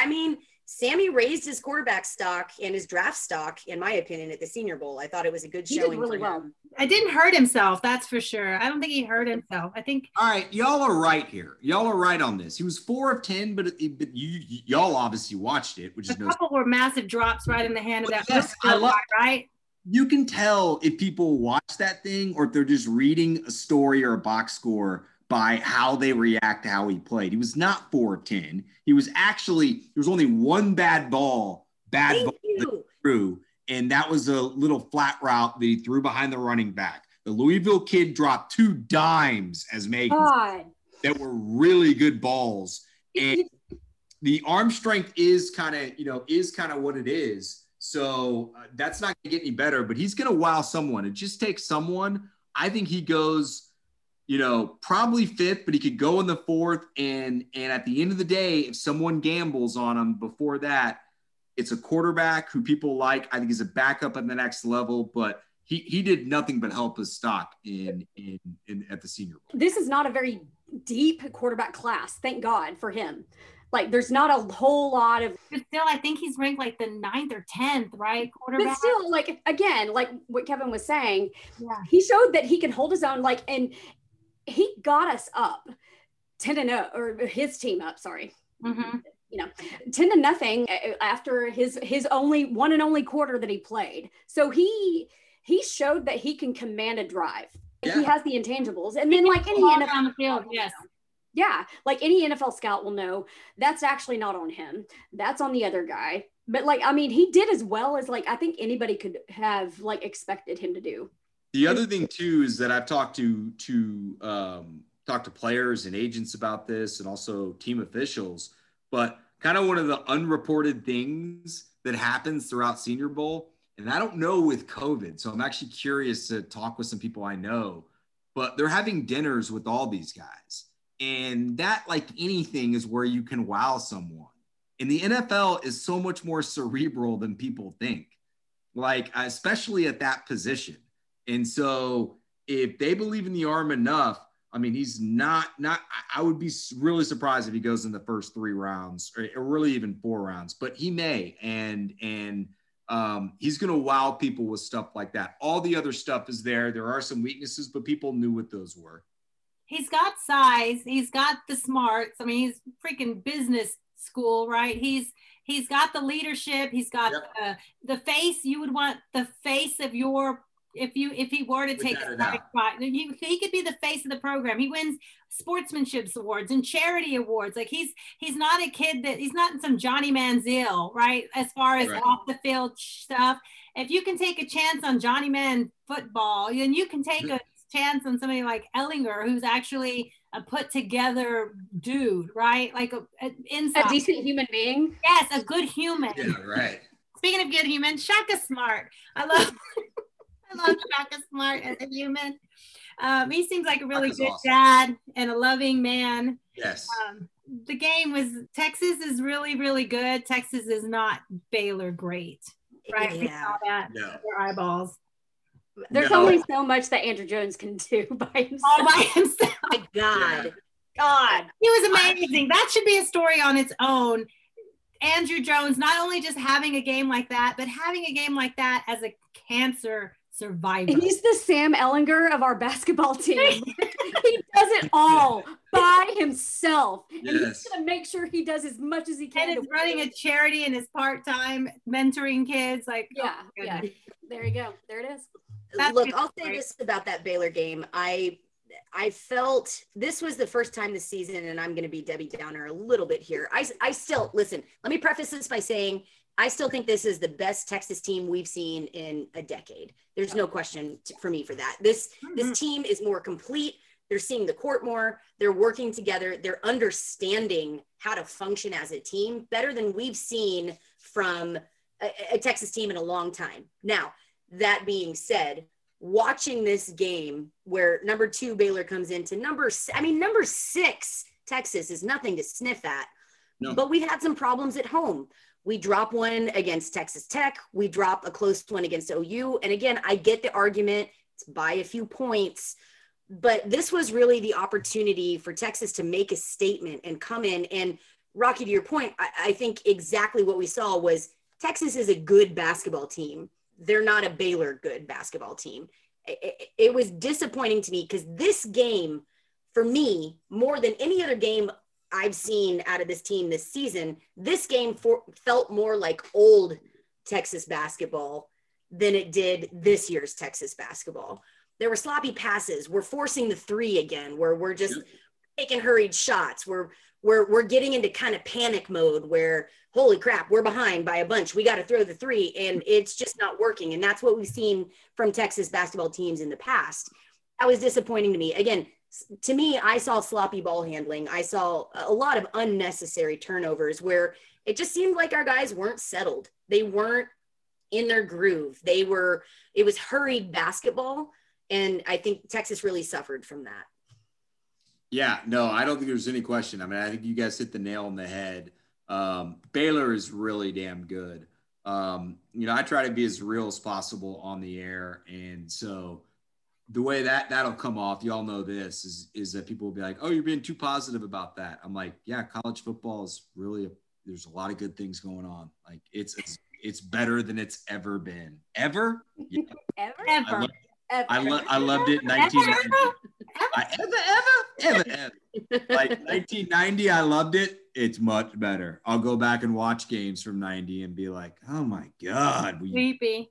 I mean, Sammy raised his quarterback stock and his draft stock, in my opinion, at the Senior Bowl. I thought it was a good He did really well. him. I didn't hurt himself, that's for sure. I don't think he hurt himself. I think All right, y'all are right here. Y'all are right on this. He was four of ten, but, it, but you y'all obviously watched it, which a is no. couple were massive drops right in the hand of that Yes, I love- right? You can tell if people watch that thing or if they're just reading a story or a box score by how they react to how he played. He was not four of ten. He was actually there was only one bad ball, bad Thank ball you. threw, and that was a little flat route that he threw behind the running back. The Louisville kid dropped two dimes as Megan that were really good balls. And the arm strength is kind of, you know, is kind of what it is. So uh, that's not going to get any better, but he's going to wow someone. It just takes someone. I think he goes, you know, probably fifth, but he could go in the fourth. And and at the end of the day, if someone gambles on him before that, it's a quarterback who people like. I think he's a backup at the next level, but he he did nothing but help his stock in in, in at the Senior Bowl. this is not a very deep quarterback class. Thank God for him. Like, there's not a whole lot of, But still, I think he's ranked like the ninth or tenth, right? but still, like, again, like what Kevin was saying, Yeah. he showed that he can hold his own. Like, and he got us up 10 to 0, or his team up, sorry. Mhm. You know, 10 to nothing uh, after his his only one and only quarter that he played. So he he showed that he can command a drive. He has the intangibles. And then like any NFL the field, yes. Yeah, like any NFL scout will know that's actually not on him. That's on the other guy. But like, I mean, he did as well as like I think anybody could have like expected him to do. The other thing too is that I've talked to to um, to players and agents about this, and also team officials. But kind of one of the unreported things that happens throughout Senior Bowl, and I don't know with COVID, so I'm actually curious to talk with some people I know. But they're having dinners with all these guys, and that, like anything, is where you can wow someone. And the NFL is so much more cerebral than people think, like especially at that position. And so if they believe in the arm enough, I mean, he's not not. I- would be really surprised if he goes in the first three rounds, or, or really even four rounds. But he may, and and um, he's going to wow people with stuff like that. All the other stuff is there. There are some weaknesses, but people knew what those were. He's got size. He's got the smarts. I mean, he's freaking business school, right? He's he's got the leadership. He's got the the face. You would want the face of your if you if he were to take Without a a spot. He, he could be the face of the program. He wins sportsmanship awards and charity awards. Like he's he's not a kid that he's not some Johnny Manziel, right? As far as Right. off the field stuff. If you can take a chance on Johnny Man football, then you can take a chance on somebody like Ehlinger, who's actually a put together dude, right? Like a, a A decent human being. yes, a good human. Yeah, right. Speaking of good human, Shaka Smart. I love I love Shaka Smart as a human. Um, he seems like a really Shaka's good awesome. dad and a loving man. Yes. Um, the game was Texas is really, really good. Texas is not Baylor great, right? We Yeah. saw that No. their eyeballs. There's No. only so much that Andrew Jones can do by himself. all by himself. My God. God. He was amazing. That should be a story on its own. Andrew Jones, not only just having a game like that, but having a game like that as a cancer survivor. He's the Sam Ehlinger of our basketball team. he does it all by himself. And he's Yes. gonna make sure he does as much as he can. and to is running a charity and is part-time mentoring kids. Like, oh yeah, my yeah. There you go. There it is. That's Look, I'll say this about that Baylor game. I I felt this was the first time this season, and I'm going to be Debbie Downer a little bit here. I, I still listen. Let me preface this by saying I still think this is the best Texas team we've seen in a decade. There's no question for me for that. This Mhm. this team is more complete. They're seeing the court more. They're working together. They're understanding how to function as a team better than we've seen from a, a Texas team in a long time. Now, that being said, watching this game where number two Baylor comes into number, I mean, number six Texas is nothing to sniff at. No. But we've had some problems at home. We drop one against Texas Tech. We drop a close one against OU. And again, I get the argument. It's by a few points. But this was really the opportunity for Texas to make a statement and come in. And Rocky, to your point, I, I think exactly what we saw was Texas is a good basketball team. They're not a Baylor good basketball team. It, it- it was disappointing to me because this game, for me, more than any other game I've seen out of this team this season, this game for, felt more like old Texas basketball than it did this year's Texas basketball. There were sloppy passes. We're forcing the three again, where we're just taking hurried shots. We're we're we're getting into kind of panic mode where holy crap, we're behind by a bunch. We got to throw the three, and it's just not working. And that's what we've seen from Texas basketball teams in the past. That was disappointing to me. Again, to me, I saw sloppy ball handling. I saw a lot of unnecessary turnovers where it just seemed like our guys weren't settled. They weren't in their groove. They were, it was hurried basketball. And I think Texas really suffered from that. Yeah, no, I don't think there's any question. I mean, I think you guys hit the nail on the head. Um, Baylor is really damn good. Um, you know, I try to be as real as possible on the air, and so the way that that'll come off, y'all know this is is that people will be like, "Oh, you're being too positive about that." I'm like, "Yeah, college football is really a, there's a lot of good things going on. Like it's it's it's better than it's ever been. Ever? Yeah, Ever? I, Ever. lo- Ever. I, lo- I loved it in 1990. I, ever, ever, ever, ever. Like 1990, I loved it. It's much better. I'll go back and watch games from 90 and be like, oh my God. We, Sleepy.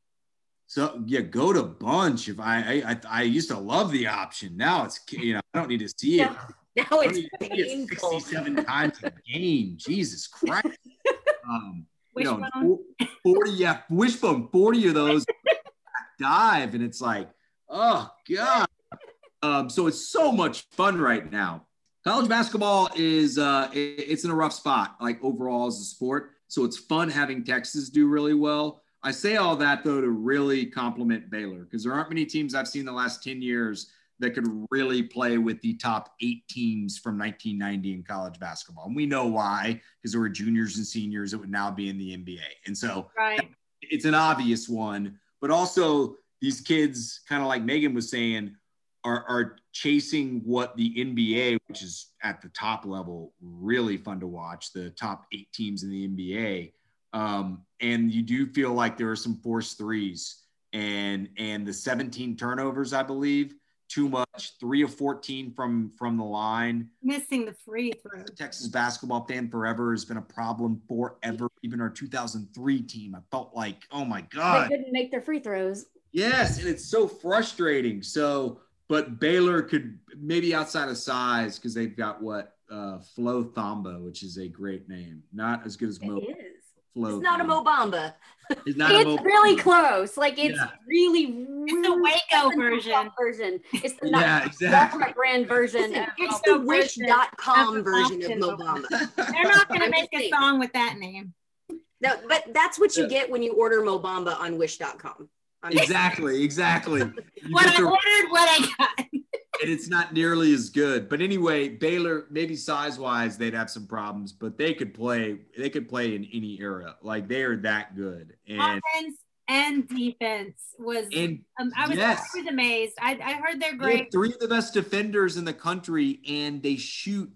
So yeah, go to bunch. If I, I, I, used to love the option. Now it's, you know, I don't need to see it. Now I it's see it painful. 67 times a game. Jesus Christ. Um, you know, 40, yeah, wishbone, 40 of those dive. And it's like, oh God. Um, so it's so much fun right now. College basketball is uh, it- it's in a rough spot, like overall as a sport. So it's fun having Texas do really well. I say all that though to really compliment Baylor because there aren't many teams I've seen the last 10 years that could really play with the top eight teams from 1990 in college basketball. And we know why, because there were juniors and seniors that would now be in the NBA. And so Right. it's an obvious one, but also these kids, kind of like Megan was saying, are, are chasing what the NBA, which is at the top level, really fun to watch, the top eight teams in the NBA. Um, and you do feel like there are some forced threes and and the 17 turnovers, I believe, too much, three of 14 from from the line. Missing the free throw. Texas basketball fan forever has been a problem forever. Even our 2003 team, I felt like, oh my God. They couldn't make their free throws. Yes, and it's so frustrating. So, but Baylor could maybe outside of size because they've got what uh, Flo Thamba, which is a great name, not as good as Mo. It is. Flo It's not a Mobamba. It's not a It's Mo. really close. Like it's Yeah. really, really the Waco version. version. It's the Yeah, exactly. Walmart brand version. Listen, it's the version wish.com of version of Mobamba. Mobamba. They're not going to make a song with that name. No, but that's what you get when you order Mobamba on wish.com. I'm exactly, exactly. You What I ordered, what I got. and it's not nearly as good. But anyway, Baylor, maybe size wise, they'd have some problems, but they could play. They could play in any era. Like they are that good. And Offense, and defense was. And um, I was, yes. I was amazed. I, I heard they're They great. have three of the best defenders in the country, and they shoot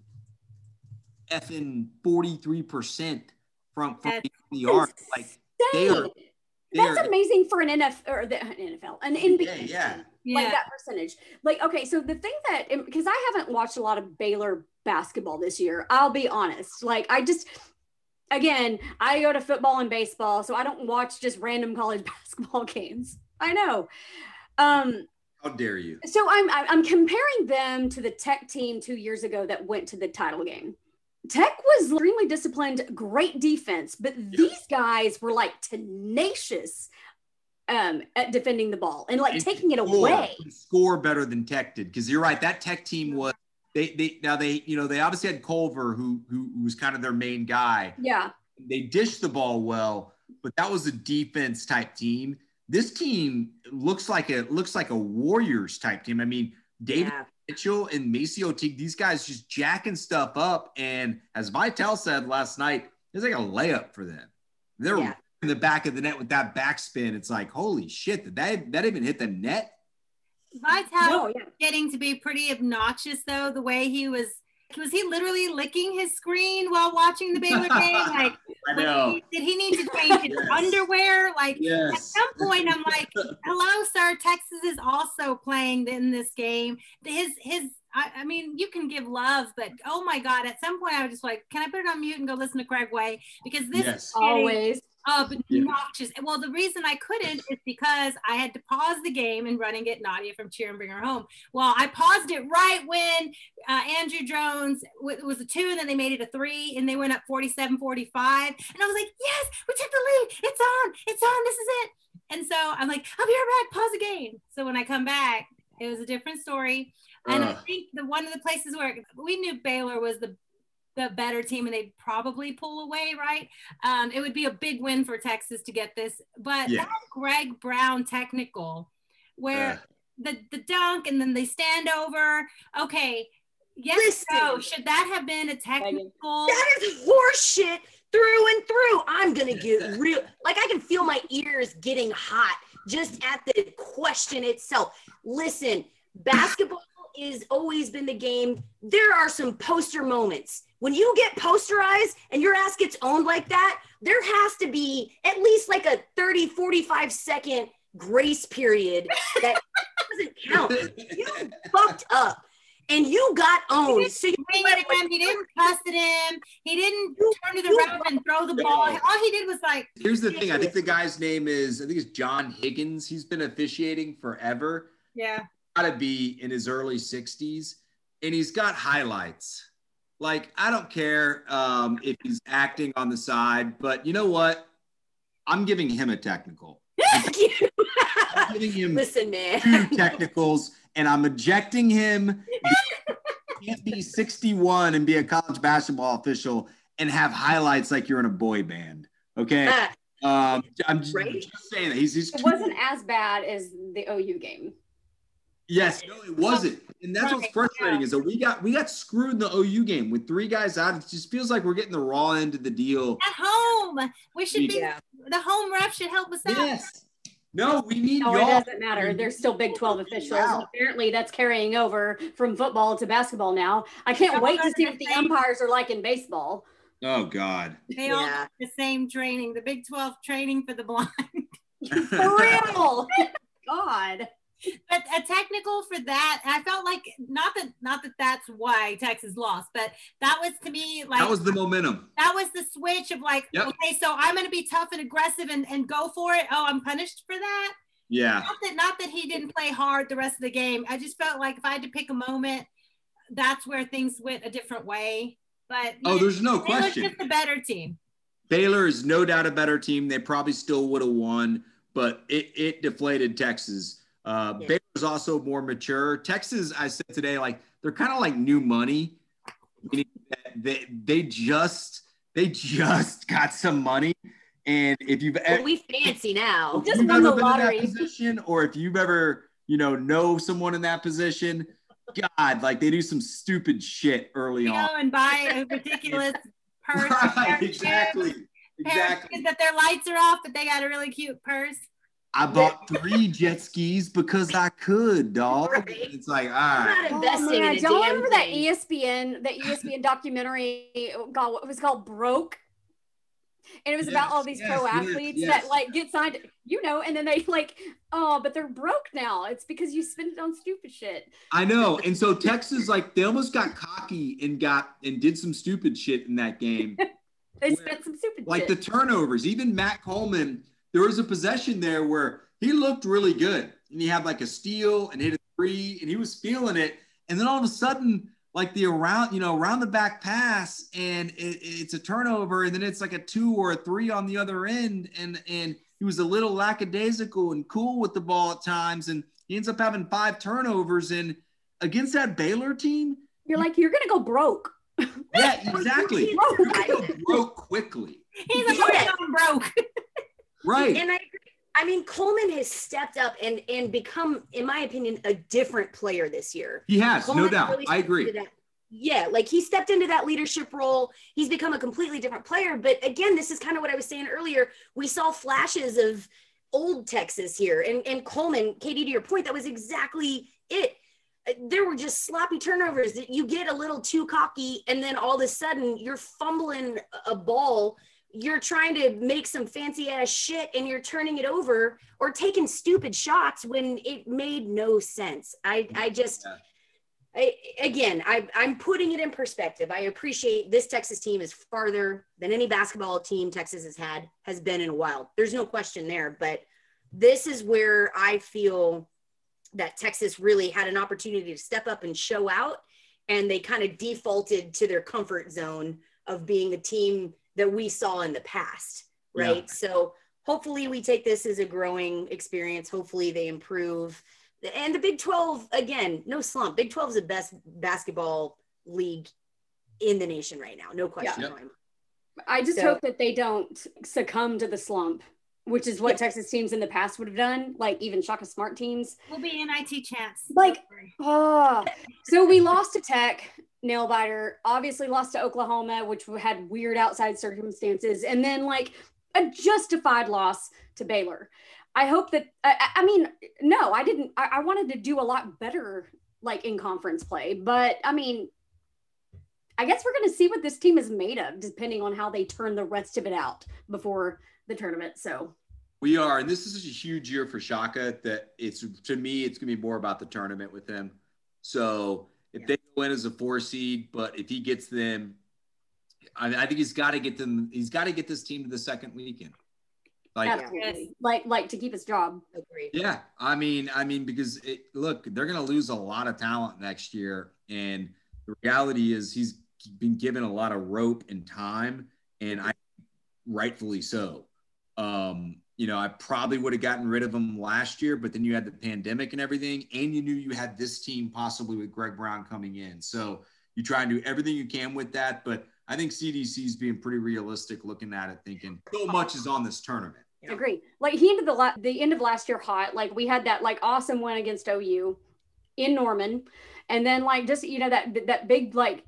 effing 43% from, from That's the arc. Like they are they That's are amazing for an NFL or the NFL, an NBA. Yeah, yeah. Yeah. Like that percentage. Like, okay, so the thing that, because I haven't watched a lot of Baylor basketball this year, I'll be honest. Like, I just, again, I go to football and baseball, so I don't watch just random college basketball games. I know. Um, how dare you? so I'm I'm I'm comparing them to the Tech team two years ago that went to the title game. Tech was extremely disciplined, great defense, but these guys were like tenacious um, at defending the ball and like And taking it score- away. Score better than Tech did because you're right. That Tech team was they they now they you know they obviously had Culver who who, who was kind of their main guy. Yeah, They dished the ball well, but that was a defense type team. This team looks like a looks like a Warriors type team. I mean, Davion Yeah. Mitchell and MaCio Teague, these guys just jacking stuff up. And as Vitale said last night, it's like a layup for them. They're Yeah. in the back of the net with that backspin. It's like, holy shit, did that that even hit the net? Vitale no, yeah. getting to be pretty obnoxious though. The way he was, was he literally licking his screen while watching the Baylor game? Like, I know. did he need to change his Yes. underwear? Like, at some point, I'm like, hello, sir. Texas is also playing in this game. His his. I, I mean, you can give love, but oh my God! At some point, I was just like, "Can I put it on mute and go listen to Craig Way?" Because this Yes. is always. Obnoxious. Well, the reason I couldn't is because I had to pause the game and running it Nadia from cheer and bring her home. Well, I paused it right when uh, Andrew Jones w- was a two, and then they made it a three, and they went up 47 45. And I was like, yes, we took the lead. It's on. It's on. This is it. And so I'm like, I'll be right back. Pause the game. So when I come back, it was a different story. And I think the one of the places where we knew Baylor was the the better team and they'd probably pull away, right? Um, it would be a big win for Texas to get this. But Yeah. that Greg Brown technical, where the, the dunk and then they stand over. Okay, yes, no. Should that have been a technical? That is horseshit through and through. I'm gonna get real. Like I can feel my ears getting hot just at the question itself. Listen, basketball is always been the game. There are some poster moments. When you get posterized and your ass gets owned like that, there has to be at least like a 30, 45 second grace period that doesn't count. You fucked up and you got owned. So you at him. He didn't cuss at him. He didn't turn to the you- ref and throw the ball. All he did was like, Here's the thing. I think the guy's name is I think it's John Higgins. He's been officiating forever. yeah. Gotta be in his early 60s. And he's got highlights. Like, I don't care um, if he's acting on the side, but you know what? I'm giving him a technical. Thank you. I'm giving him Listen, man. two technicals, and I'm ejecting him. Can't be 61 and be a college basketball official and have highlights like you're in a boy band. Okay. Ah, Um, I'm just, Right? just saying that he's, he's It wasn't as bad as the OU game. Yes, no, it wasn't, and that's what's frustrating is that we got we got screwed in the OU game with three guys out. It just feels like we're getting the raw end of the deal. At home, we should be. Yeah. The home ref should help us out. Yes. No, we need No, it y'all. doesn't matter. They're still Big 12 officials. Wow. Apparently, that's carrying over from football to basketball now. I can't wait to see what the umpires are like in baseball. Oh God. They all Yeah. get the same training. The Big 12 training for the blind. For real. God. But a technical for that i felt like not that not that that's why texas lost but that was to me like That was the momentum. that was the switch of like Yep. okay so i'm going to be tough and aggressive and, and go for it oh i'm punished for that Yeah. not that not that he didn't play hard the rest of the game i just felt like if i had to pick a moment that's where things went a different way but Oh, there's no looked question. just a better team Baylor is no doubt a better team. They probably still would have won, but it, it deflated Texas. Uh, Yeah. Baylor's also more mature. Texas, I said today, like they're kind of like new money. Meaning that They, they just they just got some money, and if you've Well, we fancy now. Just you've won the lottery. that position, or if you've ever you know know someone in that position, God, like they do some stupid shit early you on. know and buy a ridiculous purse Right, pair of shoes, exactly, exactly. that their lights are off but they got a really cute purse I bought three jet skis because I could, dog. Right. It's like, all I'm not oh, investing Oh, man. in a Do y'all damn remember that. ESPN, that ESPN documentary? God, what was called Broke? And it was about all these yes, pro athletes yes. that like get signed, you know, and then they like, oh, but they're broke now. It's because you spend it on stupid shit. I know. And so Texas, like, they almost got cocky and got and did some stupid shit in that game. They Where- spent some stupid like shit. the turnovers. Even Matt Coleman, there was a possession there where he looked really good and he had like a steal and hit a three and he was feeling it. And then all of a sudden, like the around, you know, around the back pass and it, it's a turnover and then it's like a two or a three on the other end. And, and he was a little lackadaisical and cool with the ball at times. And he ends up having five turnovers. And against that Baylor team, You're like, you're gonna go broke. yeah, exactly. Broke. You're gonna go broke quickly. He's a broke. Right. And I, I mean, Coleman has stepped up and and become, in my opinion, a different player this year. He has, no doubt. really I agree. that- Yeah, like he stepped into that leadership role. He's become a completely different player. But again, this is kind of what I was saying earlier. We saw flashes of old Texas here, and and Coleman, KD, to your point, that was exactly it. There were just sloppy turnovers that you get a little too cocky, and then all of a sudden you're fumbling a ball. You're trying to make some fancy ass shit and you're turning it over or taking stupid shots when it made no sense. I, I just, Yeah. I, again, I, I'm putting it in perspective. I appreciate this Texas team is farther than any basketball team Texas has had, has been in a while. There's no question there. But this is where I feel that Texas really had an opportunity to step up and show out. And they kind of defaulted to their comfort zone of being a team that we saw in the past. Right. So hopefully we take this as a growing experience. Hopefully they improve and the Big 12 again, no slump. Big 12 is the best basketball league in the nation right now. No question. Yep. in my mind. I just So- hope that they don't succumb to the slump, which is what Yeah. Texas teams in the past would have done, like even Shaka Smart teams. We'll be in IT chance. Like- Oh, so we lost to Tech, nail biter. Obviously, lost to Oklahoma, which had weird outside circumstances, and then like a justified loss to Baylor. I hope that. I, I- mean, no, I didn't. I, I wanted to do a lot better, like in conference play, but I mean. I guess we're going to see what this team is made of, depending on how they turn the rest of it out before the tournament. So, We are, and this is such a huge year for Shaka that it's to me, it's gonna be more about the tournament with him. So if in as a four seed, but if he gets them, I, I think he's got to get them. He's got to get this team to the second weekend. Like, like like to keep his job. Agreed. yeah, I mean, I mean, because it, look, they're gonna lose a lot of talent next year, and the reality is he's been given a lot of rope and time, and I rightfully so. Um, you know, I probably would have gotten rid of him last year, but then you had the pandemic and everything, and you knew you had this team possibly with Greg Brown coming in. So you try and do everything you can with that. But I think CDC is being pretty realistic looking at it, thinking so much is on this tournament. Yeah. Agree. Like he ended the la- the end of last year hot. Like we had that like awesome win against OU in Norman, and then like just you know that that big like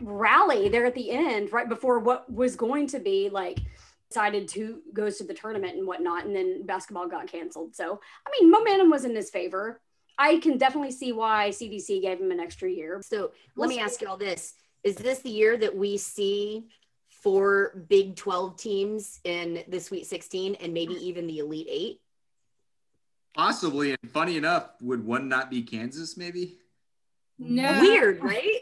rally there at the end right before what was going to be like decided to goes to the tournament and whatnot, and then basketball got canceled. So I mean, momentum was in his favor. I can definitely see why CDC gave him an extra year. So We'll let me see. ask you all this. Is this the year that we see four Big 12 teams in the Sweet 16 and maybe even the Elite Eight? Possibly, and funny enough, would one not be Kansas? Maybe. No. Weird, right?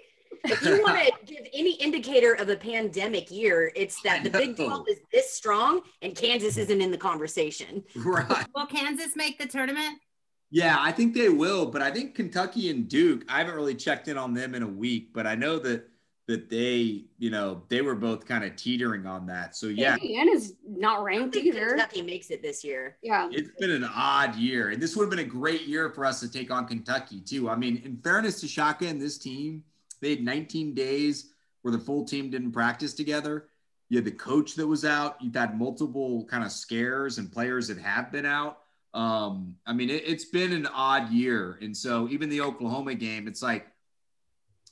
If you want to give any indicator of a pandemic year, it's that the Big know. 12 is this strong and Kansas mm-hmm. isn't in the conversation. Right. Will Kansas make the tournament? Yeah, I think they will, but I think Kentucky and Duke, I haven't really checked in on them in a week, but I know that that they, you know, they were both kind of teetering on that. So yeah, Indiana's not I don't ranked think either. Kentucky makes it this year. Yeah. it's been an odd year. And this would have been a great year for us to take on Kentucky too. I mean, in fairness to Shaka and this team, they had 19 days where the full team didn't practice together. You had the coach that was out. You've had multiple kind of scares and players that have been out. Um, I mean, it, it's been an odd year. And so even the Oklahoma game, it's like,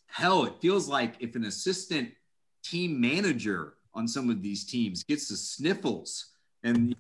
hell, it feels like if an assistant team manager on some of these teams gets the sniffles and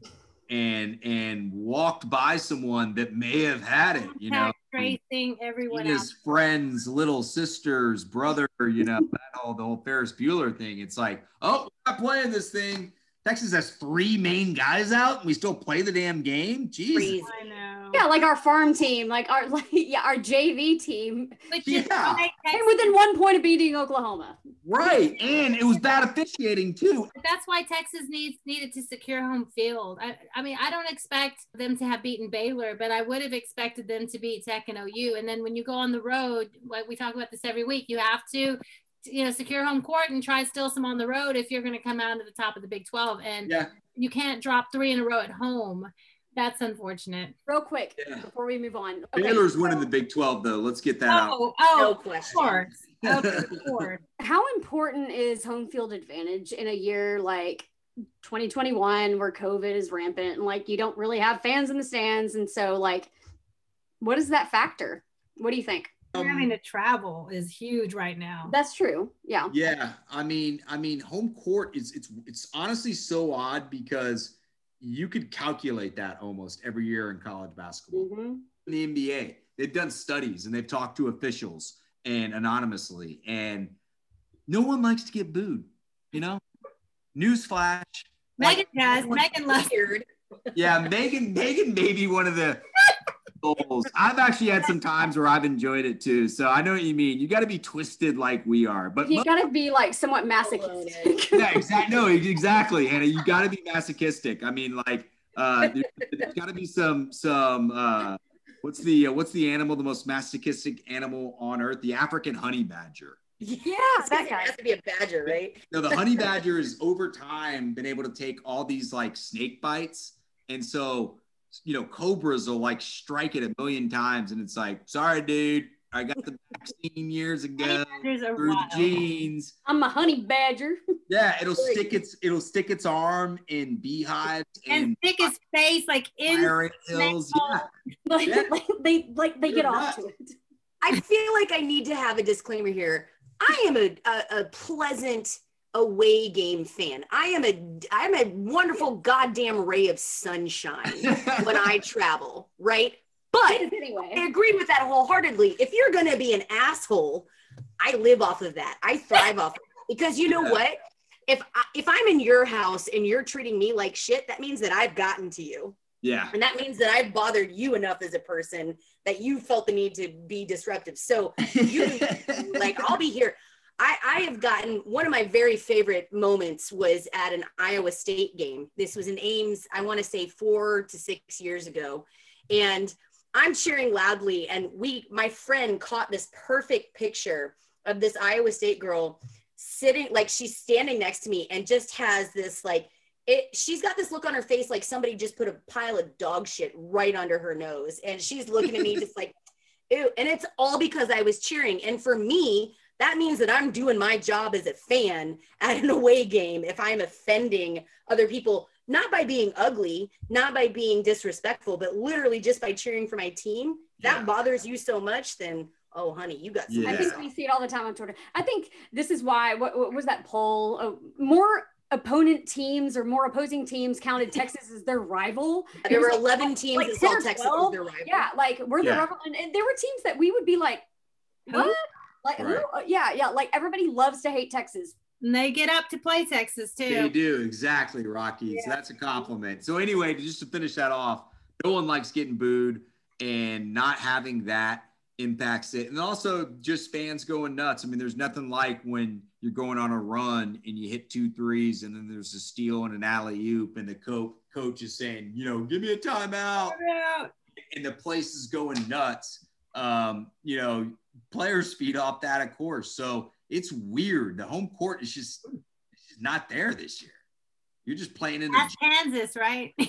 and and walked by someone that may have had it, you know, Hmm. tracing everyone his friends, little sisters, brother, you know, that whole the whole Ferris Bueller thing. It's like, oh, we're not playing this thing. Texas has three main guys out, and we still play the damn game. Jesus. Crazy. I know. Yeah, like our farm team, like our like yeah, our JV team. Which is Yeah. why They're within one point of beating Oklahoma. Right, and it was bad officiating too. that's why Texas needs needed to secure home field. I, I mean, I don't expect them to have beaten Baylor, but I would have expected them to beat Tech and OU. And then when you go on the road, like we talk about this every week, you have to, you know, secure home court and try to steal some on the road if you're going to come out to the top of the Big 12. And Yeah. you can't drop three in a row at home. That's unfortunate. Real quick Yeah. before we move on. Okay, Baylor's winning the Big 12, though. Let's get that out. Oh, oh No oh, of question. course. Of course. How important is home field advantage in a year like 2021 where COVID is rampant and like you don't really have fans in the stands? And so, like, what is that factor? What do you think? Um, having to travel is huge right now. That's true. Yeah. Yeah, I mean, I mean, home court is it's it's honestly so odd because you could calculate that almost every year in college basketball. Mhm. In the NBA, they've done studies and they've talked to officials and anonymously, and no one likes to get booed. You know, newsflash. Megan does. Megan loves Yeah, Megan. Megan may be one of the goals. I've actually had some times where I've enjoyed it too. So I know what you mean. You got to be twisted like we are, but You gotta be like somewhat masochistic. yeah, exactly. No, exactly, Hannah. You got to be masochistic. I mean, like, uh, there, has got to be some some. Uh, what's the uh, what's the animal, the most masochistic animal on earth? The African honey badger. yeah, That that guy. has to be a badger, right? No, the honey badger has over time been able to take all these like snake bites, and so you know cobras will like strike it a million times, and it's like, sorry, dude, I got the vaccine years ago There's a through the genes. I'm a honey badger. Yeah, it'll stick its it'll stick its arm in beehives and and stick his face like in fire hills. Yeah. like, Yeah. like they like they You're get off to it. I feel like I need to have a disclaimer here. I am a, a, a pleasant away game fan. I am a I'm a wonderful goddamn ray of sunshine when I travel, right? But anyway. I agree with that wholeheartedly. If you're gonna be an asshole, I live off of that. I thrive off of it. because you know Yeah. what? If I, if I'm in your house and you're treating me like shit, that means that I've gotten to you. Yeah. And that means that I've bothered you enough as a person that you felt the need to be disruptive. So you like I'll be here. I, I have gotten one of my very favorite moments was at an Iowa State game. This was in Ames, I want to say four to six years ago. And I'm cheering loudly. And we, my friend caught this perfect picture of this Iowa State girl sitting, like she's standing next to me and just has this like it she's got this look on her face like somebody just put a pile of dog shit right under her nose and she's looking at me just like ew and it's all because i was cheering and for me that means that i'm doing my job as a fan at an away game if i'm offending other people not by being ugly not by being disrespectful but literally just by cheering for my team that Yeah. bothers you so much then oh honey you got some Yeah. I think we see it all the time on Twitter. I think this is why. What, what was that poll? Uh, more opponent teams or more opposing teams counted Texas as their rival. there were It 11 like- teams like that saw 10 or texas as 12. their rival Yeah, like we're the rival, and, and there were teams that we would be like, what? Like Right. who? Uh, Yeah, yeah. Like everybody loves to hate Texas. And they get up to play Texas too. They do exactly, Rocky. So that's a compliment. So anyway, just to finish that off, no one likes getting booed, and not having that impacts it. And also just fans going nuts. I mean, there's nothing like when you're going on a run and you hit two threes, and then there's a steal and an alley oop, and the coach coach is saying, you know, give me a timeout, and the place is going nuts. Um, you know, players feed off that, of course. So it's weird. The home court is just, just not there this year. You're just playing in the That's Kansas, right?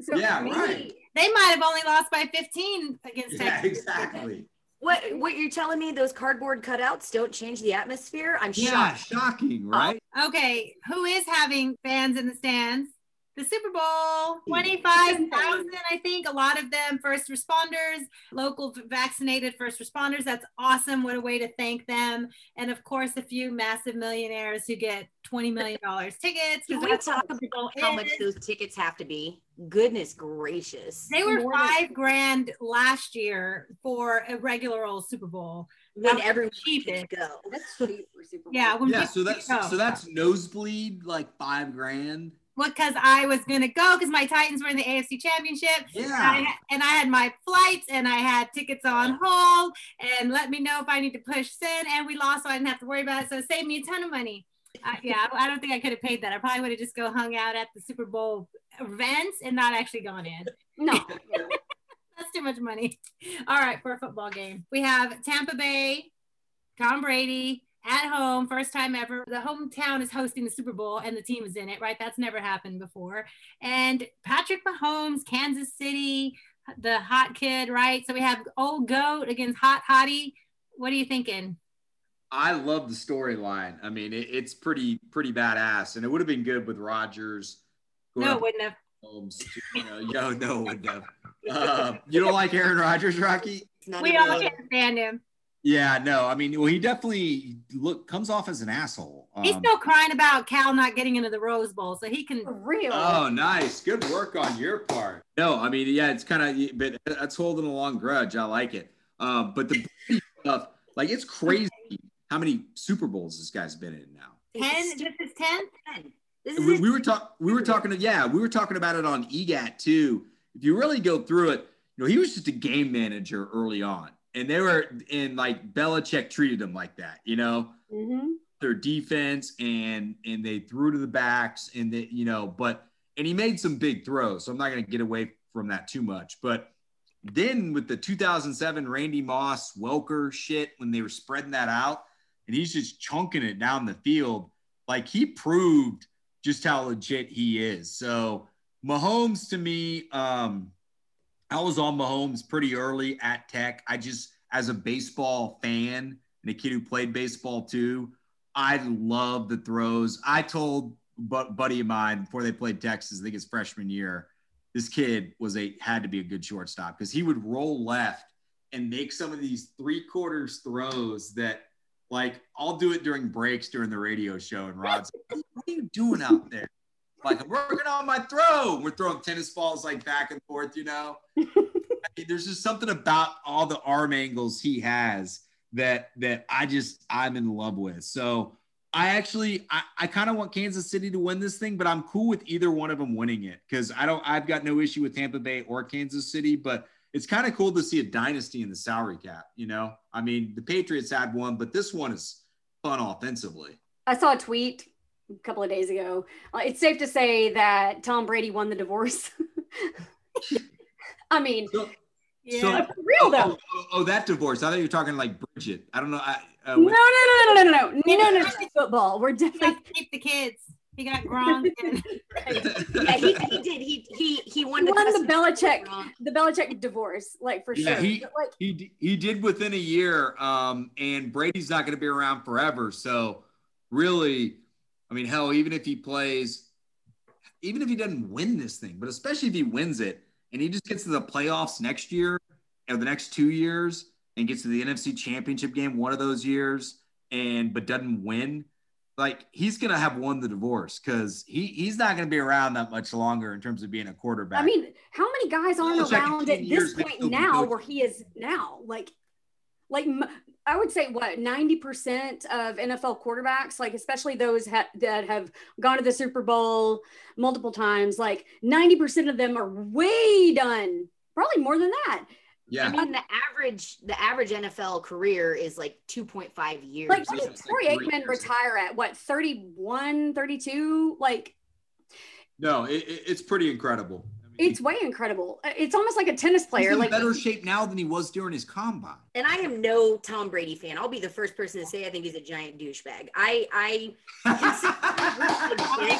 So Yeah, me, right. they might have only lost by 15 against yeah, Texas. exactly. What what you're telling me? Those cardboard cutouts don't change the atmosphere? I'm Yeah, shocked. shocking, right? Oh, okay, who is having fans in the stands? The Super Bowl, 25,000, I think. A lot of them first responders, local vaccinated first responders. That's awesome. What a way to thank them. And of course, a few massive millionaires who get $20 million tickets. Can 'cause we that's talk what the about how much those tickets have to be? Goodness gracious. They were More than- five grand last year for a regular old Super Bowl. when That's everyone cheapest. could go. That's cheap for Super Bowl. Yeah, when Yeah, so that's go. so that's nosebleed like five grand. Because I was gonna go because my Titans were in the AFC Championship. And I, Yeah. and I had my flights and I had tickets on hold and let me know if I need to push send and we lost so I didn't have to worry about it. So it saved me a ton of money. Uh, yeah, I, I don't think I could have paid that. I probably would have just go hung out at the Super Bowl events and not actually gone in. No. That's too much money. All right, for a football game. We have Tampa Bay, Tom Brady at home, first time ever. The hometown is hosting the Super Bowl and the team is in it, right? That's never happened before. And Patrick Mahomes, Kansas City, the hot kid, right? So we have old goat against hot hottie. What are you thinking? I love the storyline. I mean, it, it's pretty pretty badass, and it would have been good with Rodgers. going No, it wouldn't have. Holmes, you know, yo, no, wouldn't have. Uh, you don't like Aaron Rodgers, Rocky? We of all those. can't stand him. Yeah, no. I mean, well, he definitely look comes off as an asshole. He's Um, still crying about Cal not getting into the Rose Bowl, so he can. For real. Oh, nice. Good work on your part. No, I mean, yeah, it's kind of, but that's holding a long grudge. I like it. Um, but the stuff, like, it's crazy how many Super Bowls this guy's been in now. Ten. This is ten. This is We, we were talking, we were talking, yeah, we were talking about it on EGAT too. If you really go through it, you know, he was just a game manager early on, and they were in like Belichick treated them like that, you know. hmm their defense and and they threw to the backs and they you know but and he made some big throws so i'm not going to get away from that too much. But then with the 2007 randy moss welker shit when they were spreading that out and he's just chunking it down the field like he proved just how legit he is. So mahomes to me um i was on mahomes pretty early at tech i just as a baseball fan and a kid who played baseball too I love the throws. I told bu- buddy of mine before they played Texas, I think his freshman year, this kid was a had to be a good shortstop because he would roll left and make some of these three quarters throws that like I'll do it during breaks during the radio show and Rod's like, what are you doing out there? Like I'm working on my throw. We're throwing tennis balls like back and forth, you know. I mean, there's just something about all the arm angles he has that that I just I'm in love with. So I actually I, I kind of want Kansas City to win this thing, but I'm cool with either one of them winning it because I don't I've got no issue with Tampa Bay or Kansas City, but it's kind of cool to see a dynasty in the salary cap. You know, I mean the Patriots had one, but this one is fun offensively. I saw a tweet a couple of days ago. Uh, it's safe to say that Tom Brady won the divorce. I mean, So, Yeah. so- for real though. Oh, oh, oh, that divorce. I thought you were talking like Bridget. I don't know. I, uh, No, with- no, no, no, no, no, no, no, no, no, no, football. We're definitely keep the kids. He got Gronk. and- yeah, he, he did. He he he won the, won the. Belichick, the Belichick divorce, like for Yeah, sure. he- But, like, He he did within a year, um, and Brady's not going to be around forever. So really, I mean, hell, even if he plays, even if he doesn't win this thing, but especially if he wins it and he just gets to the playoffs next year or the next two years and gets to the NFC Championship game one of those years and but doesn't win, like he's going to have won the divorce because he he's not going to be around that much longer in terms of being a quarterback. I mean, how many guys aren't around at this point now where he is now? Like, like I would say, what ninety percent of NFL quarterbacks, like especially those ha- that have gone to the Super Bowl multiple times, like ninety percent of them are way done. Probably more than that. yeah. I mean, the average the average NFL career is like 2.5 years. Like, what did like Troy three Aikman retire at? What 31, 32? Like, No, it- it's pretty incredible. I mean, it's way incredible. Uh, it's almost like a tennis he's player. in Like, better shape now than he was during his combine. and I am no Tom Brady fan. I'll be the first person to say I think he's a giant douchebag. I I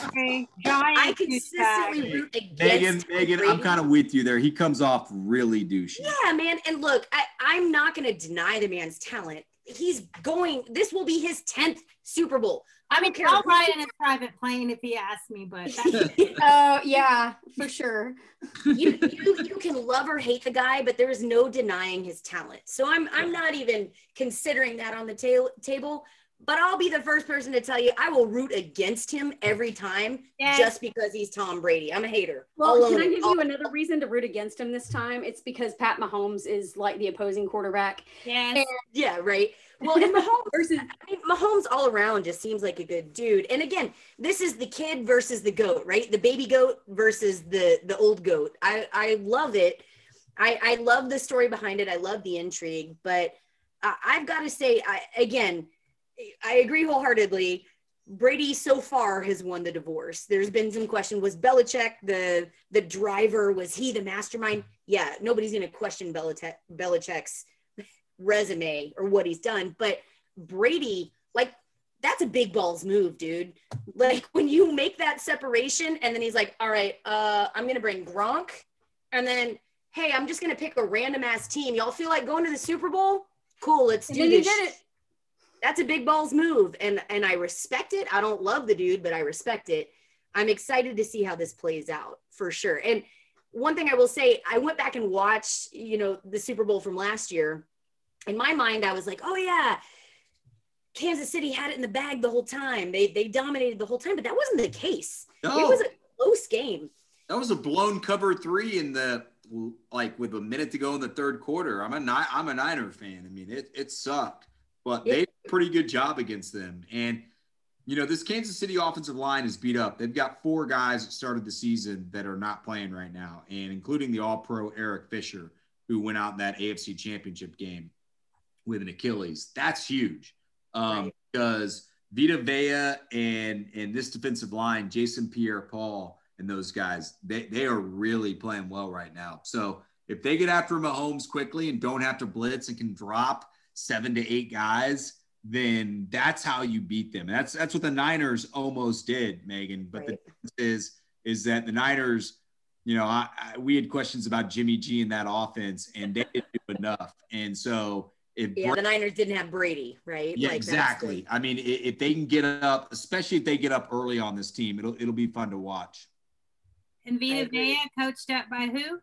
Okay, Giant I douchebag. consistently root against Megan, Tom Megan, I'm kind of with you there. He comes off really douchey. Yeah, man. And look, I, I'm not going to deny the man's talent. He's going, this will be his 10th Super Bowl. I mean, I'll ride in a private plane if he asks me, but that's, Oh yeah, for sure. you, you you can love or hate the guy, but there's no denying his talent. So I'm I'm not even considering that on the ta- table. But I'll be the first person to tell you I will root against him every time Yes. just because he's Tom Brady. I'm a hater. Well, I'll can own I it. give I'll- you another reason to root against him this time? It's because Pat Mahomes is like the opposing quarterback yes. yeah, right. Well, and Mahomes versus I mean, Mahomes all around just seems like a good dude. And again, this is the kid versus the goat, right? The baby goat versus the the old goat. I I love it. I I love the story behind it. I love the intrigue, but uh, I've got to say, I again, I agree wholeheartedly. Brady so far has won the divorce. There's been some question: Was Belichick the the driver? Was he the mastermind? Yeah, nobody's going to question Belichick, Belichick's resume or what he's done, but Brady, like, that's a big balls move, dude. Like when you make that separation, and then he's like, "All right, uh, I'm gonna bring Gronk," and then, "Hey, I'm just gonna pick a random ass team. Y'all feel like going to the Super Bowl? Cool, let's do this." did it. that's a big balls move and and i respect it i don't love the dude but i respect it i'm excited to see how this plays out for sure and one thing i will say i went back and watched you know the super bowl from last year in my mind i was like oh yeah kansas city had it in the bag the whole time they they dominated the whole time but that wasn't the case it was a close game that was a blown cover three in the like with a minute to go in the third quarter. I'm a I'm a Niner fan. I mean, it it sucked, but they did a pretty good job against them. And you know, this Kansas City offensive line is beat up. They've got four guys that started the season that are not playing right now, and including the All-Pro Eric Fisher, who went out in that AFC Championship game with an Achilles. That's huge um, Right. because Vita Vea and and this defensive line, Jason Pierre-Paul and those guys, they they are really playing well right now. So if they get after Mahomes quickly and don't have to blitz and can drop seven to eight guys, then that's how you beat them. That's that's what the Niners almost did, Megan. But the Right. difference is is that the Niners, you know, I, I, we had questions about Jimmy G in that offense, and they didn't do enough. And so if yeah the niners didn't have brady right yeah, Like, exactly. the- I mean, i- if they can get up, especially if they get up early on this team, it'll it'll be fun to watch. And I Vita agree. Vea coached up by who?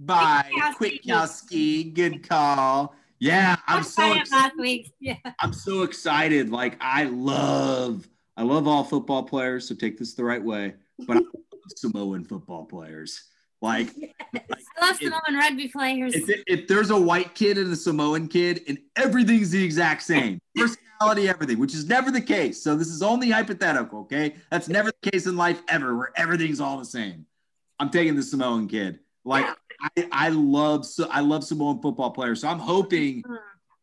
Bye, Kwiatkowski. Kwiatkowski. Good call. Yeah, I'm so excited. week. Yeah. I'm so excited. Like I love, I love all football players. So take this the right way, but I love Samoan football players. Like, like I love It- Samoan rugby players. if, if there's a white kid and a Samoan kid, and everything's the exact same personality, everything, which is never the case. So this is only hypothetical. Okay, that's never the case in life ever, where everything's all the same. I'm taking the Samoan kid. Like I, I love, so I love Samoan football players. So I'm hoping mm.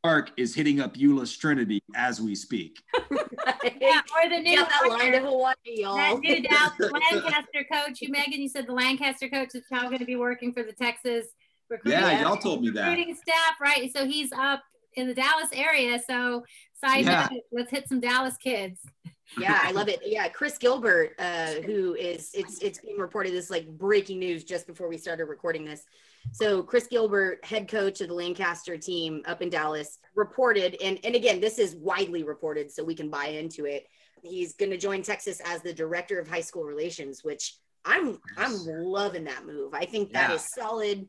Sark is hitting up Euless Trinity as we speak. yeah, or the new Got that line to Hawaii, y'all. that new Dallas Lancaster coach. You, Megan, you said the Lancaster coach is now going to be working for the Texas recruiting, Yeah, y'all told me that. recruiting staff, right? So he's up in the Dallas area. So side Yeah. note, let's hit some Dallas kids. yeah, I love it. Yeah, Chris Gilbert, uh, who is it's it's being reported this like breaking news just before we started recording this. So Chris Gilbert, head coach of the Lancaster team up in Dallas, reported, and and again, this is widely reported, so we can buy into it. He's going to join Texas as the director of high school relations, which I'm I'm loving that move. I think that Yeah. is solid.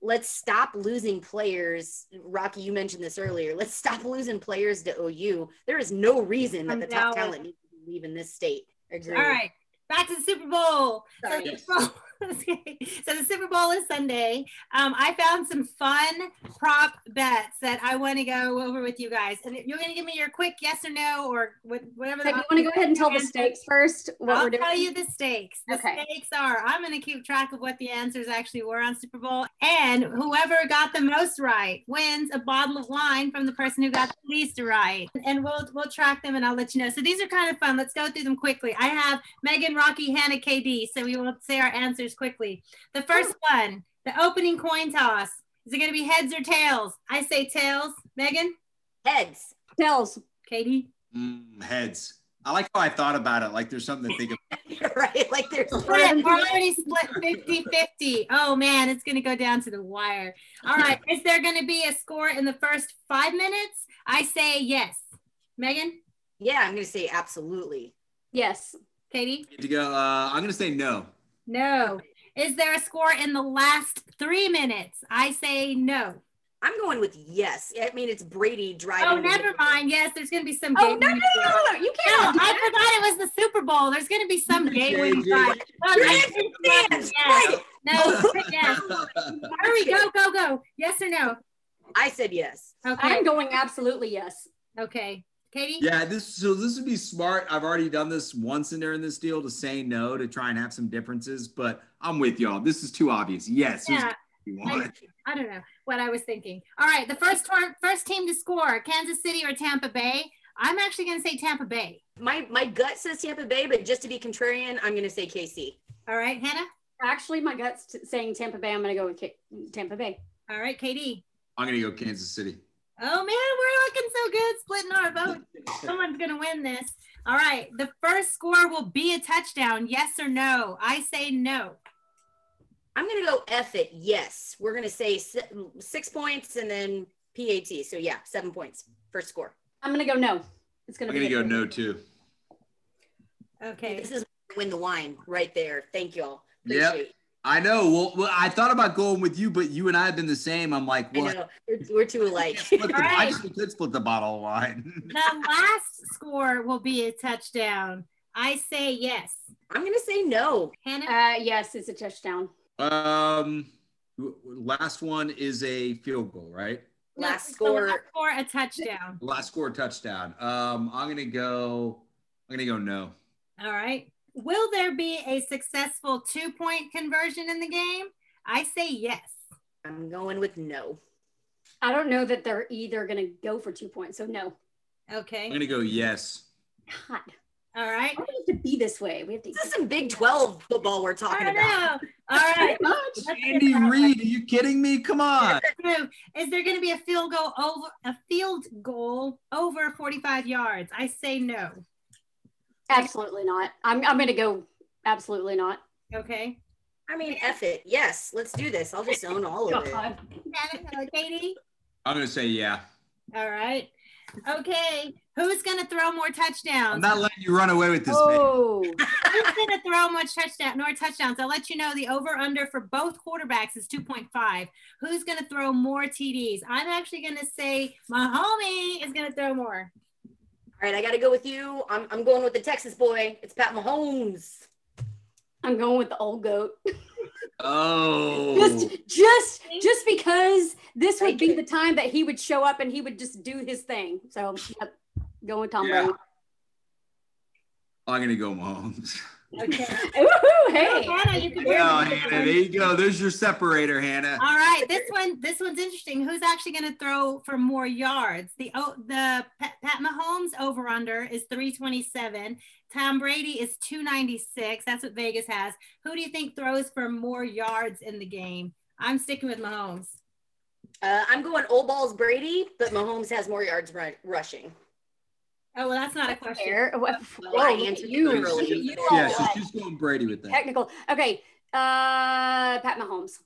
Let's stop losing players. Rocky, you mentioned this earlier. Let's stop losing players to OU. There is no reason that the top talent needs to leave in this state. Agree. All right, back to the Super Bowl. So, Sorry. The Yes. Super Bowl- okay. so the Super Bowl is Sunday. Um, I found some fun prop bets that I want to go over with you guys, and if you're going to give me your quick yes or no or what- whatever. The you want to go ahead and tell the stakes first? What I'll we're doing? tell you the stakes. The Okay. stakes are I'm going to keep track of what the answers actually were on Super Bowl. And whoever got the most right wins a bottle of wine from the person who got the least right. And we'll we'll track them and I'll let you know. So these are kind of fun. Let's go through them quickly. I have Megan, Rocky, Hannah, KD. So we will say our answers quickly. The first one, the opening coin toss. Is it going to be heads or tails? I say tails. Megan, Heads. Tails. KD. Mm, heads. I like how I thought about it. Like there's something to think about. right? Like there's Split. We're already split 50 50. Oh man, it's going to go down to the wire. All right. Is there going to be a score in the first five minutes? I say yes. Megan? Yeah, I'm gonna say absolutely. Yes. KD? To go, uh, I'm gonna say no. No. Is there a score in the last three minutes? I say no. I'm going with yes. I mean, it's Brady driving. Oh, never the- mind. Yes, there's going to be some Oh game. no, no, no, no, no, no. You can't. I forgot it was the Super Bowl. There's going to be some game winning JJ. drive. Oh, yes, yes, yes. Right. No, yes. Hurry, go, go, go. Yes or no? I said yes. Okay. I'm going absolutely yes. Okay. KD? Yeah, this so this would be smart. I've already done this once in there in this deal to say no to try and have some differences, but I'm with y'all. This is too obvious. Yes, Yeah. you I, want? I don't know what I was thinking. All right, the first tor- first team to score, Kansas City or Tampa Bay. I'm actually going to say Tampa Bay. My my gut says Tampa Bay, but just to be contrarian, I'm gonna say KC. All right, Hannah. Actually, my gut's t- saying Tampa Bay. I'm going to go with K- Tampa Bay. All right, KD. I'm gonna go Kansas City. Oh man, we're looking so good, splitting our vote. Someone's gonna win this. All right, the first score will be a touchdown. Yes or no? I say no. I'm gonna go F it. Yes, we're gonna say six points and then PAT. So yeah, seven points first score. I'm going to go no. It's gonna. I'm gonna a- go no too. Okay. This is win the wine right there. Thank y'all. Yep. Appreciate it. I know. Well, well, I thought about going with you, but you and I have been the same. I'm like, I know we're, we're too alike. Split the- I just could split the bottle of wine. The last score will be a touchdown. I say yes. I'm gonna say no. Hannah. Uh, yes, it's a touchdown. um, last one is a field goal, right? Last the score. last score a touchdown. Last score touchdown. Um, I'm gonna go. I'm gonna go no. All right. Will there be a successful two point conversion in the game? I say yes. I'm going with no. I don't know that they're either going to go for two points. So no. Okay. I'm gonna go yes. God. All right. Why do we have to be this way? We have to. This is some Big 12 football we're talking I about. know. All right. Much. Andy Reid, are you kidding me? Come on. Is there going to be a field goal over a field goal over 45 yards? I say no. Absolutely not. I'm, I'm going to go absolutely not. Okay. I mean, F it. Yes, let's do this. I'll just own all of it. God. KD. I'm gonna say yeah. All right. Okay. Who's going to throw more touchdowns? I'm not letting you run away with this, man. Oh, Who's going to throw much touchdown, more touchdowns? I'll let you know the over under for both quarterbacks is 2.5. Who's going to throw more TDs? I'm actually going to say my homie is going to throw more. All right, I got to go with you. I'm, I'm going with the Texas boy. It's Pat Mahomes. I'm going with the old goat. Oh. Just, just, just because this would Thank be you. the time that he would show up and he would just do his thing. So, yep, going with Tom Yeah. Brady. I'm gonna go Mahomes. Okay. Woohoo! Hey, Hannah, you can Oh, Hannah, there you go. There's your separator, Hannah. All right, this one, this one's interesting. Who's actually going to throw for more yards? The oh, the Pat, Pat Mahomes over under is 327. Tom Brady is 296. That's what Vegas has. Who do you think throws for more yards in the game? I'm sticking with Mahomes. Uh, I'm going old balls Brady, but Mahomes has more yards run, rushing. Oh well, that's not a question. Fair. What- Well, I Whoa, answered you, early. you Yeah, all she's got just going Brady with that. technical. Okay, uh, Pat Mahomes.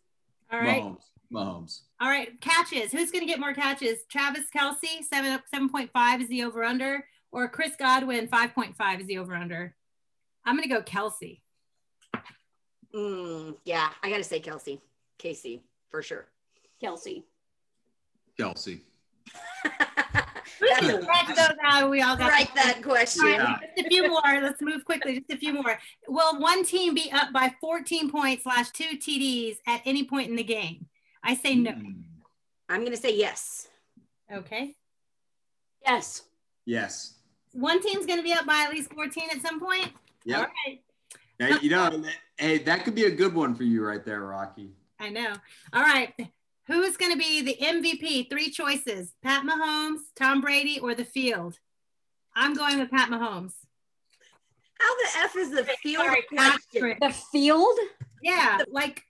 All right, Mahomes. Mahomes. all right. Catches. Who's going to get more catches? Travis Kelce, seven seven point five is the over under, or Chris Godwin, five point five is the over under. I'm going to go Kelce. Mm, yeah, I got to say Kelce. Casey, for sure. Kelce. Kelce. Who's going to those out? We all got Write that question. All right, just a few more. Let's move quickly. Just a few more. Will one team be up by 14 points slash two TDs at any point in the game? I say no. Mm, I'm going to say yes. Okay. Yes. Yes. One team's going to be up by at least 14 at some point. Yeah. Yep. right. Hey, you know, hey, that could be a good one for you right there, Rocky. I know. All right. Who's going to be the MVP? Three choices Pat Mahomes, Tom Brady, or the field? I'm going with Pat Mahomes. How the F is the field Sorry. Patrick. The field. Yeah, like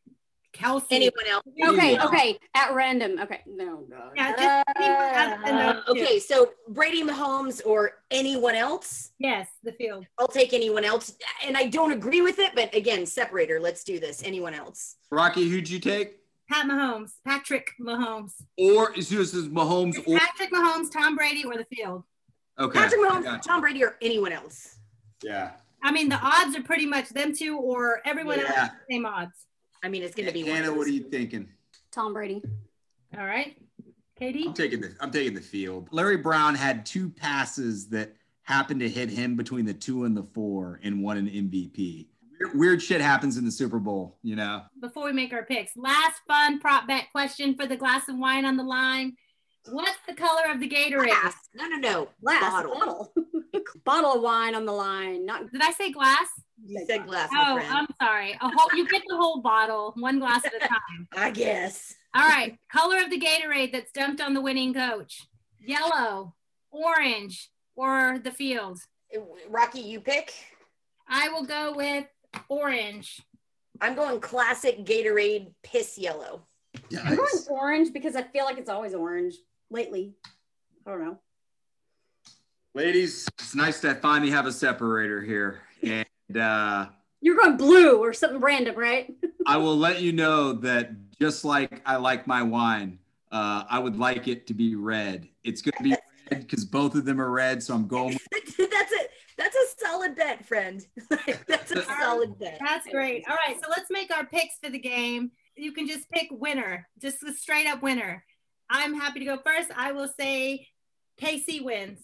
Kelce. Anyone else? Okay. Yeah. Okay. At random. Okay. No. God. Yeah, just anyone other than Uh, okay, so Brady Mahomes or anyone else? Yes, the field. I'll take anyone else. And I don't agree with it, but again, separator. Let's do this. Anyone else? Rocky, who'd you take? Pat Mahomes, Patrick Mahomes. Or is this is Mahomes or Patrick Mahomes, Tom Brady, or the field. Okay. Patrick Mahomes, got Tom Brady, or anyone else. Yeah. I mean, the odds are pretty much them two or everyone else Yeah. same odds. I mean, it's going to be one Hannah, what are you thinking? Tom Brady. All right. KD? I'm taking the I'm taking the field. Larry Brown had two passes that happened to hit him between the two and the four and won an MVP. Weird, weird shit happens in the Super Bowl, you know. Before we make our picks, last fun prop bet question for the glass of wine on the line. What's the color of the Gatorade? Glass. No, no, no. Glass Bottle. bottle. Bottle of wine on the line. Not Did I say glass? You said glass, Oh, friend. I'm sorry. A whole you get the whole bottle, one glass at a time. I guess. All right. Color of the Gatorade that's dumped on the winning coach. Yellow, orange, or the field. Rocky, you pick. I will go with orange. I'm going classic Gatorade piss yellow. I'm going orange because I feel like it's always orange lately. I don't know. Ladies, it's nice to finally have a separator here. And uh, You're going blue or something random, right? I will let you know that just like I like my wine, uh, I would like it to be red. It's going to be red because both of them are red. So I'm going with that's a solid bet, friend. that's a solid bet. That's great. All right. So let's make our picks for the game. You can just pick winner, just a straight up winner. I'm happy to go first. I will say KC wins.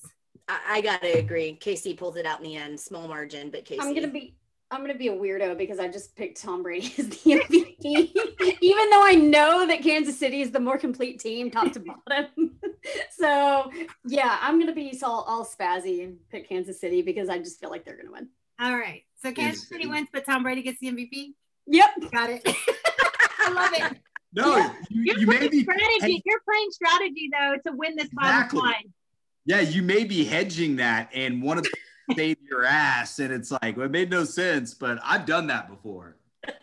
I, I gotta agree. KC pulls it out in the end, small margin, but KC. I'm gonna be I'm gonna be a weirdo because I just picked Tom Brady as the MVP, even though I know that Kansas City is the more complete team, top to bottom. so yeah, I'm gonna be all, all spazzy and pick Kansas City because I just feel like they're gonna win. All right. So Kansas Kansas City City. wins, but Tom Brady gets the MVP. Yep. Got it. I love it. no. You, You're you may playing be strategy. hey, You're playing strategy though to win this bottom Exactly. line. yeah, you may be hedging that, and one of them saved your ass, and it's like well, it made no sense, but I've done that before.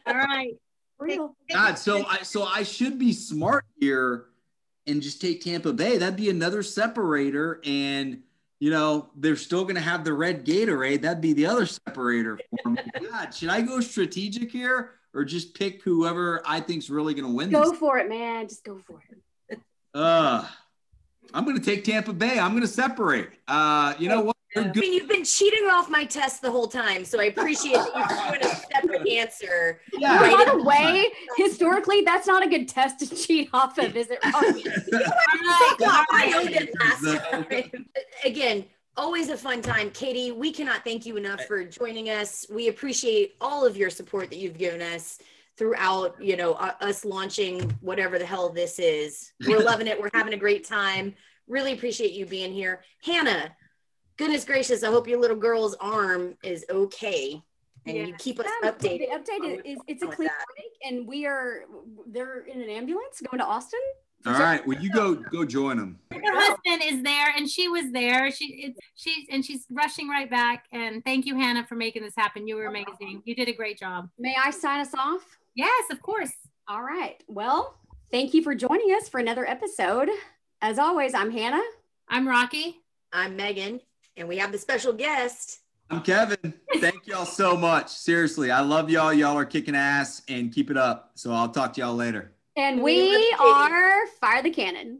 All right. Real. God, so I so I should be smart here and just take Tampa Bay. That'd be another separator, and you know they're still gonna have the red Gatorade. That'd be the other separator for me. God, should I go strategic here or just pick whoever I think's really gonna win Go this? for it, man. Just go for it. Uh, I'm gonna take Tampa Bay. I'm gonna separate. Uh, you know what? They're I mean, you've been cheating off my test the whole time, so I appreciate that you're doing a separate answer. Yeah. Right By the way, historically, that's not a good test to cheat off of, is it? Rocky? All right. Yeah, All I right. owned it last time. Again, always a fun time. KD, we cannot thank you enough for joining us. We appreciate all of your support that you've given us throughout, you know, uh, us launching whatever the hell this is. We're loving it. We're having a great time. Really appreciate you being here. Hannah, goodness gracious, I hope your little girl's arm is okay. And you keep us Yeah, updated. The update is, is it's a with clean break, and we are they're in an ambulance going to Austin. All right. Well, you go go join them. Her husband is there, and she was there. She it's she's and she's rushing right back. And thank you, Hannah, for making this happen. You were amazing. You did a great job. May I sign us off? Yes, of course. All right. Well, thank you for joining us for another episode. As always, I'm Hannah. I'm Rocky. I'm Megan, and we have the special guest. I'm Kevin. Thank y'all so much. Seriously, I love y'all. Y'all are kicking ass and keep it up. So I'll talk to y'all later. And We we love you. are Fire the Cannon.